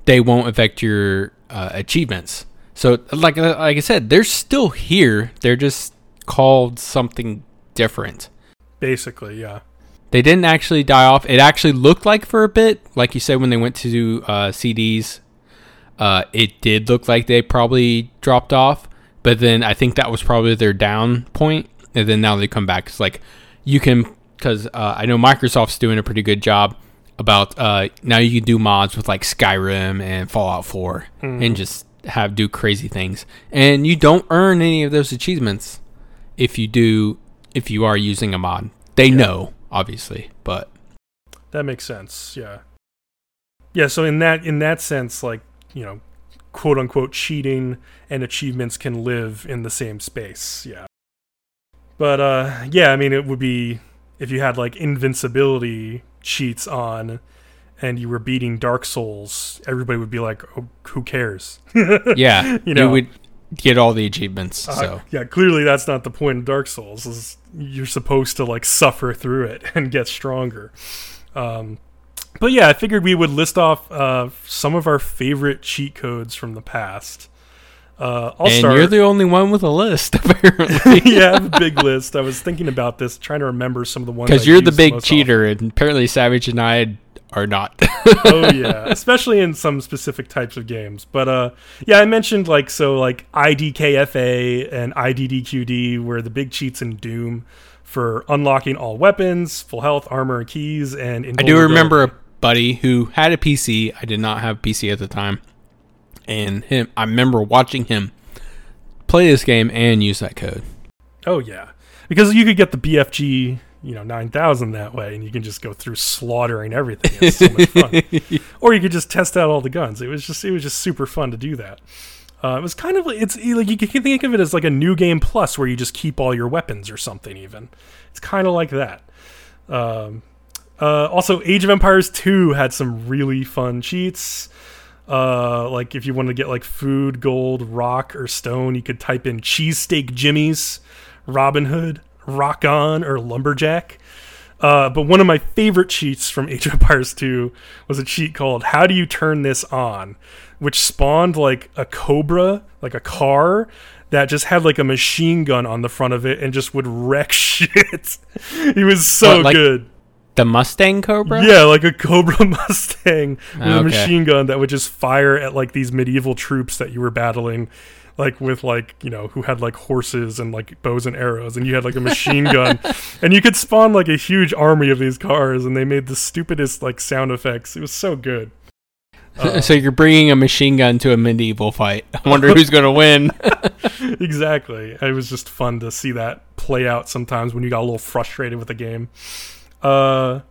they won't affect your uh, achievements. So, like uh, like I said, they're still here. They're just called something different. Basically, yeah. They didn't actually die off. It actually looked like for a bit, like you said, when they went to uh, CDs, uh, it did look like they probably dropped off. But then I think that was probably their down point, and then now they come back. It's like you can because uh, I know Microsoft's doing a pretty good job about uh, now you can do mods with like Skyrim and Fallout 4 and just have do crazy things, and you don't earn any of those achievements if you do if you are using a mod. They know obviously, but That makes sense. Yeah. Yeah, so in that in that sense like, you know, quote unquote cheating and achievements can live in the same space. Yeah. But uh yeah, I mean it would be if you had like invincibility cheats on and you were beating Dark Souls, everybody would be like, oh, "Who cares?" yeah, You know. you would get all the achievements. Uh, so yeah, clearly that's not the point of Dark Souls. Is you're supposed to like suffer through it and get stronger. Um, but yeah, I figured we would list off uh, some of our favorite cheat codes from the past. Uh, I'll and start. you're the only one with a list apparently. yeah, I have a big list. I was thinking about this, trying to remember some of the ones. Because you're the big most cheater, and apparently Savage and I are not. oh yeah, especially in some specific types of games. But uh, yeah, I mentioned like so like IDKFA and IDDQD were the big cheats in Doom for unlocking all weapons, full health, armor, and keys, and I do remember a buddy who had a PC. I did not have a PC at the time, and him. I remember watching him play this game and use that code. Oh yeah, because you could get the BFG, you know, nine thousand that way, and you can just go through slaughtering everything. It's so much fun. Or you could just test out all the guns. It was just it was just super fun to do that. Uh, it was kind of it's like you can think of it as like a new game plus where you just keep all your weapons or something. Even it's kind of like that. Um, uh, also, Age of Empires 2 had some really fun cheats. Uh, like if you wanted to get like food, gold, rock, or stone, you could type in cheesesteak jimmies, Robin Hood, rock on, or lumberjack. Uh, but one of my favorite cheats from Age of Empires 2 was a cheat called "How do you turn this on," which spawned like a Cobra, like a car that just had like a machine gun on the front of it and just would wreck shit. it was so What, like- good. The Mustang Cobra. Yeah, like a Cobra Mustang with a machine gun that would just fire at like these medieval troops that you were battling, like with like you know who had like horses and like bows and arrows, and you had like a machine gun, and you could spawn like a huge army of these cars, and they made the stupidest like sound effects. It was so good. Uh, so you're bringing a machine gun to a medieval fight. I wonder who's going to win. exactly. It was just fun to see that play out sometimes when you got a little frustrated with the game. Uh,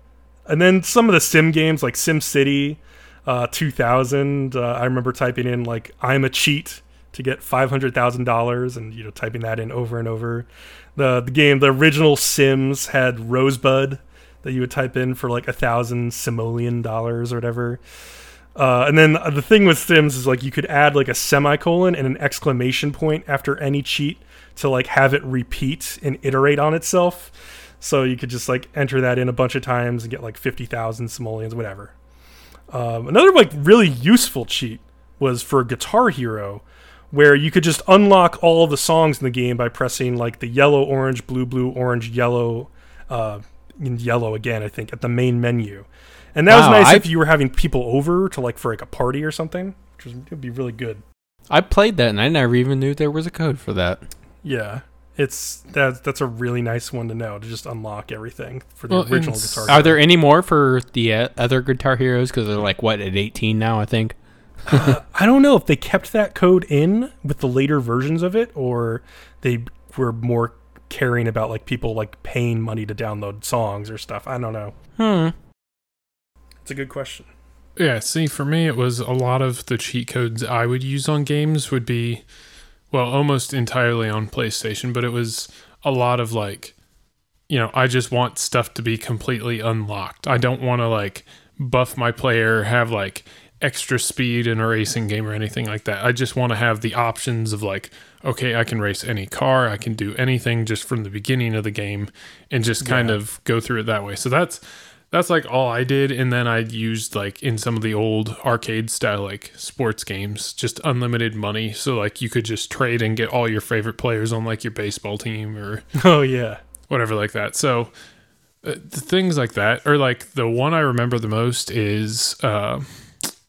and then some of the sim games like Sim City, uh, 2000. Uh, I remember typing in like "I'm a cheat" to get five hundred thousand dollars, and you know typing that in over and over. The the game, the original Sims had Rosebud that you would type in for like a thousand simoleon dollars or whatever. Uh, and then the thing with Sims is like you could add like a semicolon and an exclamation point after any cheat to like have it repeat and iterate on itself. So you could just like enter that in a bunch of times and get like 50,000 simoleons, whatever. Um, another like really useful cheat was for Guitar Hero, where you could just unlock all the songs in the game by pressing like the yellow, orange, blue, blue, orange, yellow, uh, yellow again. I think at the main menu, and that wow, was nice I've, if you were having people over to like for like a party or something, which would be really good. I played that and I never even knew there was a code for that. Yeah, it's that that's a really nice one to know to just unlock everything for the well, original guitar. Are there any more for the uh, other Guitar Heroes? Because they're like what at eighteen now, I think. uh, I don't know if they kept that code in with the later versions of it, or they were more caring about like people like paying money to download songs or stuff. I don't know. Hmm. It's a good question. Yeah, see, for me, it was a lot of the cheat codes I would use on games would be well, almost entirely on PlayStation, but it was a lot of like, you know, I just want stuff to be completely unlocked. I don't want to like buff my player, have like extra speed in a racing game or anything like that. I just want to have the options of like, okay, I can race any car, I can do anything just from the beginning of the game and just kind yeah. of go through it that way. So that's that's like all I did. And then I used like in some of the old arcade style like sports games, just unlimited money. So like you could just trade and get all your favorite players on like your baseball team or oh yeah, whatever like that. So uh, the things like that, or like the one I remember the most is uh,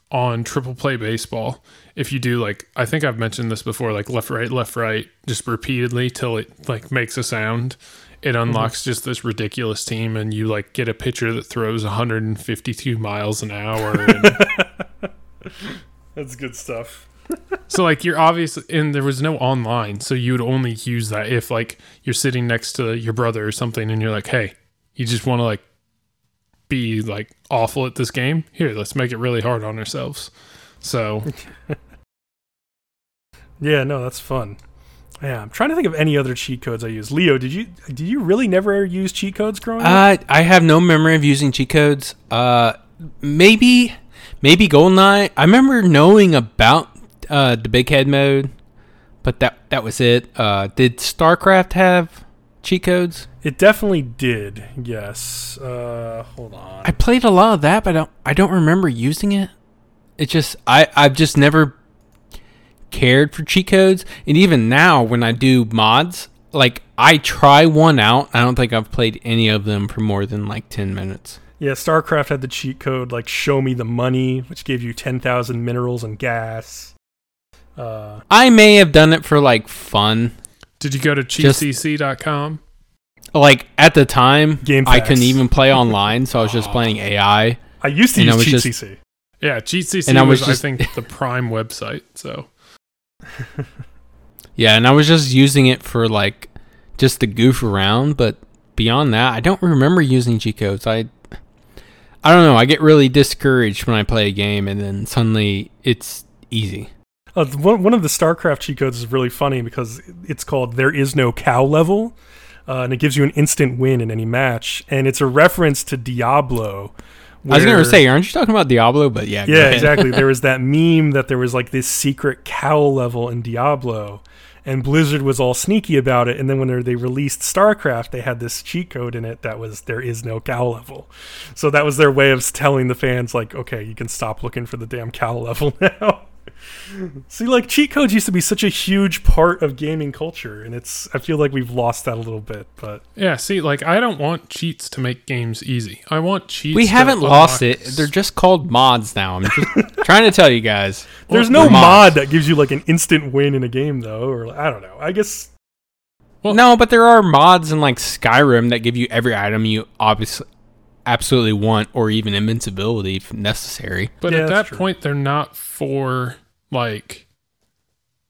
on Triple Play Baseball. If you do like, I think I've mentioned this before, like left right left right, just repeatedly till it like makes a sound it mm-hmm. unlocks mm-hmm. just this ridiculous team and you like get a pitcher that throws 152 miles an hour And... that's good stuff so like you're obvious and there was no online so you would only use that if like you're sitting next to your brother or something and you're like hey you just want to like be like awful at this game here let's make it really hard on ourselves so yeah no that's fun yeah, I'm trying to think of any other cheat codes I use. Leo, did you did you really never use cheat codes growing uh, up? I have no memory of using cheat codes. Uh, maybe maybe Goldeneye. I remember knowing about uh, the big head mode, but that that was it. Uh, did StarCraft have cheat codes? It definitely did. Yes. Uh, hold on. I played a lot of that, but I don't I don't remember using it. It just I I've just never cared for cheat codes. And even now, when I do mods, like I try one out. I don't think I've played any of them for more than like 10 minutes. Yeah, StarCraft had the cheat code like show me the money, which gave you 10,000 minerals and gas. Uh, I may have done it for like fun. Did you go to cheatcc.com? Like at the time, Game I couldn't even play online, so I was just playing AI. I used to use CheatCC. Yeah, CheatCC and I was, was just, I think, the prime website. So yeah, and I was just using it for like just to goof around, but beyond that, I don't remember using G codes. I I don't know. I get really discouraged when I play a game, and then suddenly it's easy. Uh, one of the StarCraft cheat codes is really funny because it's called "There is no cow level," uh, and it gives you an instant win in any match, and it's a reference to Diablo, where, I was gonna say, aren't you talking about Diablo? But yeah, yeah, exactly. there was that meme that there was like this secret cow level in Diablo, and Blizzard was all sneaky about it. And then when they released StarCraft, they had this cheat code in it that was there is no cow level. So that was their way of telling the fans like, okay, you can stop looking for the damn cow level now. See, like cheat codes used to be such a huge part of gaming culture, and it's I feel like we've lost that a little bit. But yeah, see, like I don't want cheats to make games easy. I want cheats. We haven't lost it. They're just called mods now. I'm just trying to tell you guys. There's no mod that gives you like an instant win in a game, though, or I don't know. I guess. Well, no, but there are mods in like Skyrim that give you every item you obviously absolutely want, or even invincibility if necessary. But yeah, at that true. point, they're not for like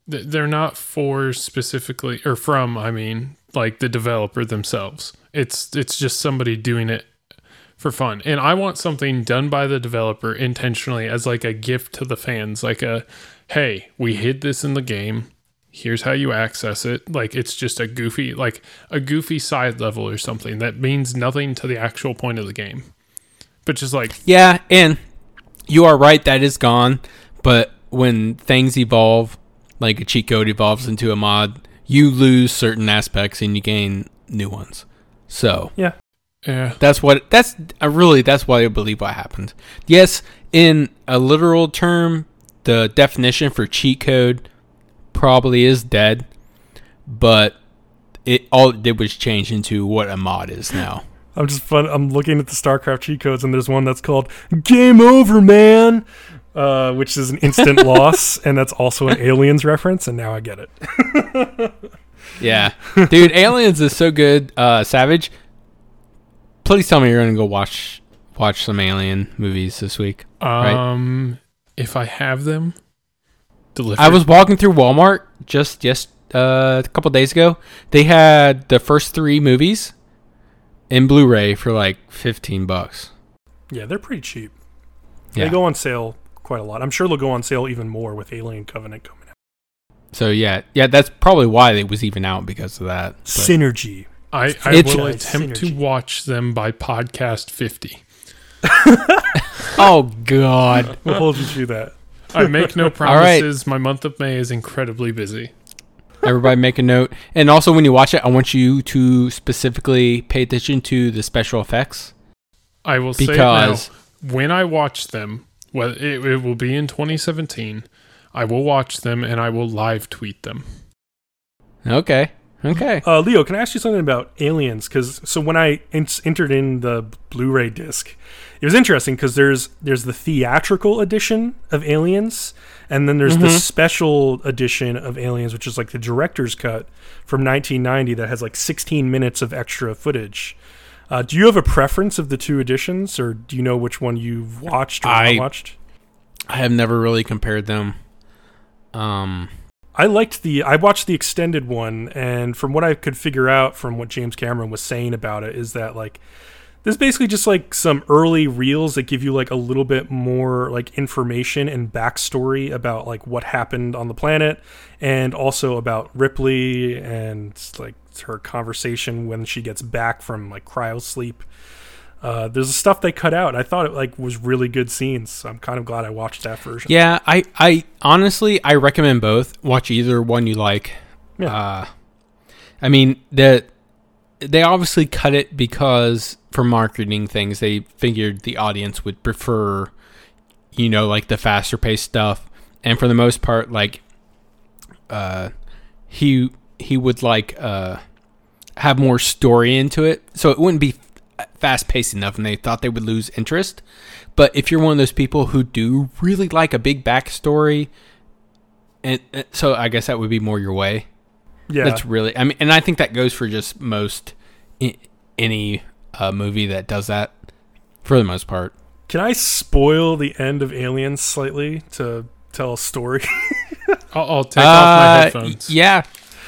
they're not for specifically or from i mean like the developer themselves it's it's just somebody doing it for fun and i want something done by the developer intentionally as like a gift to the fans like a hey we hid this in the game Here's how you access it. Like it's just a goofy, like a goofy side level or something that means nothing to the actual point of the game. But just like Yeah, and you are right that is gone, but when things evolve, like a cheat code evolves into a mod, you lose certain aspects and you gain new ones. So Yeah. yeah, that's what that's uh, really that's why I believe what happened. Yes, in a literal term, the definition for cheat code probably is dead, but it all it did was change into what a mod is now. I'm just fun. I'm looking at the StarCraft cheat codes, and there's one that's called "Game Over, Man," uh, which is an instant loss, and that's also an Aliens reference. And now I get it. Yeah, dude, Aliens is so good. Uh, Savage, please tell me you're gonna go watch watch some Alien movies this week. Right. um, if I have them, delivered. I was walking through Walmart just just uh, a couple days ago. They had the first three movies in Blu-ray for like fifteen bucks. Yeah, they're pretty cheap. Yeah. They go on sale quite a lot. I'm sure they'll go on sale even more with Alien Covenant coming out. So yeah, yeah, that's probably why it was even out because of that. But- Synergy. I, I It's- will It's attempt to watch them by podcast 50. oh God. We'll hold you to that. I make no right. promises. My month of May is incredibly busy. Everybody make a note. And also when you watch it, I want you to specifically pay attention to the special effects. I will say Because- now, when I watch them, well, it, it will be in 2017. I will watch them and I will live tweet them. Okay. Okay. Uh, Leo, can I ask you something about aliens? Because so when I in- entered in the Blu-ray disc, it was interesting because there's there's the theatrical edition of Aliens, and then there's the Mhm. special edition of Aliens, which is like the director's cut from 1990 that has like 16 minutes of extra footage. Uh, do you have a preference of the two editions, or do you know which one you've watched or I- not watched? I have never really compared them. Um I liked the I watched the extended one and from what I could figure out from what James Cameron was saying about it is that like there's basically just like some early reels that give you like a little bit more like information and backstory about like what happened on the planet and also about Ripley and like her conversation when she gets back from like cryo sleep. Uh, there's stuff they cut out. I thought it like was really good scenes. So I'm kind of glad I watched that version. Yeah, I, I honestly I recommend both. Watch either one you like. Yeah. Uh, I mean the they obviously cut it because for marketing things they figured the audience would prefer, you know, like the faster paced stuff. And for the most part, like, uh, he he would like uh have more story into it, so it wouldn't be fast paced enough, and they thought they would lose interest. But if you're one of those people who do really like a big backstory, and uh, so I guess that would be more your way. yeah. That's really, I mean, and I think that goes for just most i- any uh, movie that does that for the most part. Can I spoil the end of Aliens slightly to tell a story? I'll, I'll take off my Uh, headphones. Yeah.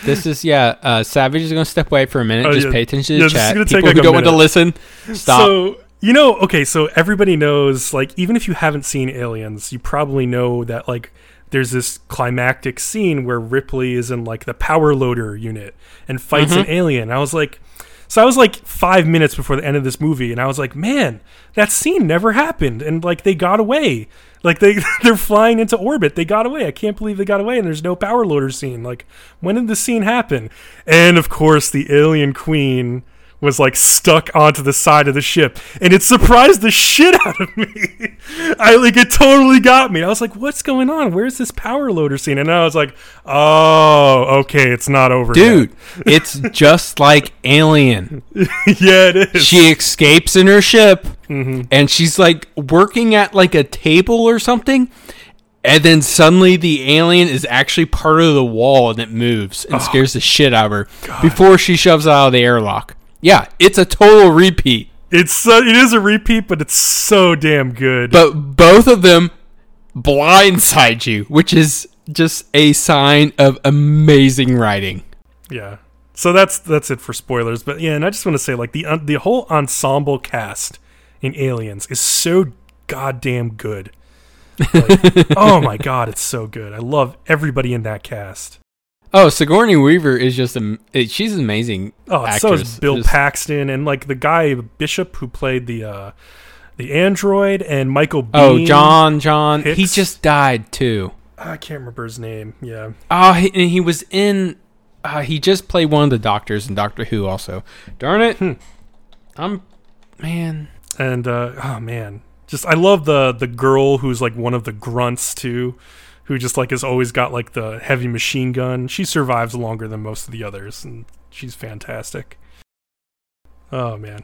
This is yeah. Uh, Savage is gonna step away for a minute. Oh, just yeah. pay attention to Yeah, the chat. People who don't want to listen, stop. So you know, okay, so everybody knows, like, even if you haven't seen Aliens, you probably know that like there's this climactic scene where Ripley is in like the power loader unit and fights an alien. I was like, so I was like five minutes before the end of this movie, and I was like, man, that scene never happened, and like they got away. Like they they're flying into orbit. They got away. I can't believe they got away. And there's no power loader scene. Like when did the scene happen? And of course, the alien queen was like stuck onto the side of the ship, and it surprised the shit out of me. I like it totally got me. I was like, "What's going on? Where's this power loader scene?" And I was like, "Oh, okay, it's not over, Dude, it's just like Alien. yeah, it is. She escapes in her ship, Mm-hmm. and she's like working at like a table or something. And then suddenly the alien is actually part of the wall and it moves Oh. and scares the shit out of her before she shoves out of the airlock. Yeah, it's a total repeat. It's so, it is a repeat, but it's so damn good. But both of them blindside you, which is just a sign of amazing writing. Yeah. So that's that's it for spoilers. But yeah, and I just want to say like the uh, the whole ensemble cast in Aliens is so goddamn good. Like, oh my god, it's so good. I love everybody in that cast. Oh, Sigourney Weaver is just a. It, she's an amazing. Oh, so is actress. Bill Just- Paxton and like the guy Bishop who played the uh the android and Michael Biehn. Oh, John, John. He just died too. I can't remember his name. Yeah. Oh, he, and he was in. Uh, he just played one of the doctors in Doctor Who. Also, darn it. Hmm. I'm, man. And uh oh man. Just I love the the girl who's like one of the grunts too, who just like has always got like the heavy machine gun. She survives longer than most of the others and she's fantastic. Oh man.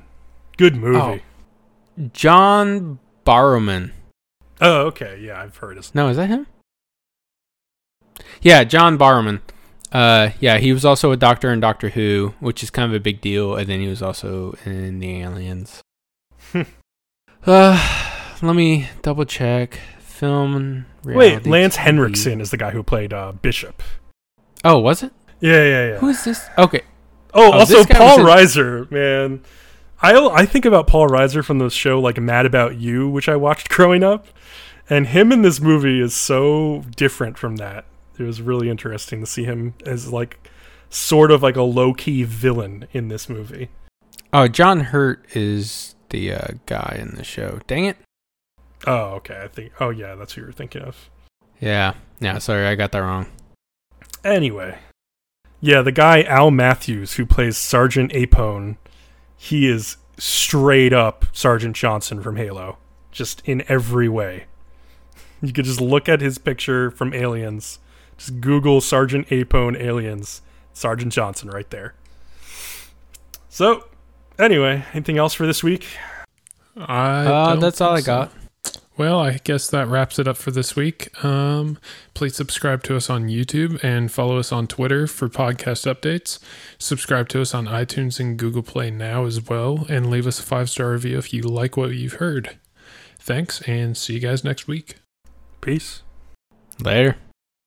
Good movie. John Barrowman. Oh, okay. Yeah, I've heard his No, is that him? Yeah, John Barrowman. Uh, yeah, he was also a doctor in Doctor Who, which is kind of a big deal, and then he was also in the Aliens. uh, let me double check. Film. Wait, Lance TV. Henriksen is the guy who played uh Bishop. Oh, was it? Yeah, yeah, yeah. Who is this? Okay. Oh, Oh, also Paul was Reiser, man. I I think about Paul Reiser from the show like Mad About You, which I watched growing up, and him in this movie is so different from that. It was really interesting to see him as like sort of like a low key villain in this movie. Oh, John Hurt is the uh, guy in the show. Dang it. Oh, okay. I think. Oh, yeah, that's who you're thinking of. Yeah. Yeah. Sorry, I got that wrong. Anyway, yeah, the guy Al Matthews who plays Sergeant Apone, he is straight up Sergeant Johnson from Halo, just in every way. You could just look at his picture from Aliens, just Google Sergeant Apone Aliens, Sergeant Johnson right there. So, anyway, anything else for this week? I Uh, that's all I think so. got. Well, I guess that wraps it up for this week. Um, please subscribe to us on YouTube and follow us on Twitter for podcast updates. Subscribe to us on iTunes and Google Play now as well, and leave us a five star review if you like what you've heard. Thanks, and see you guys next week. Peace. Later.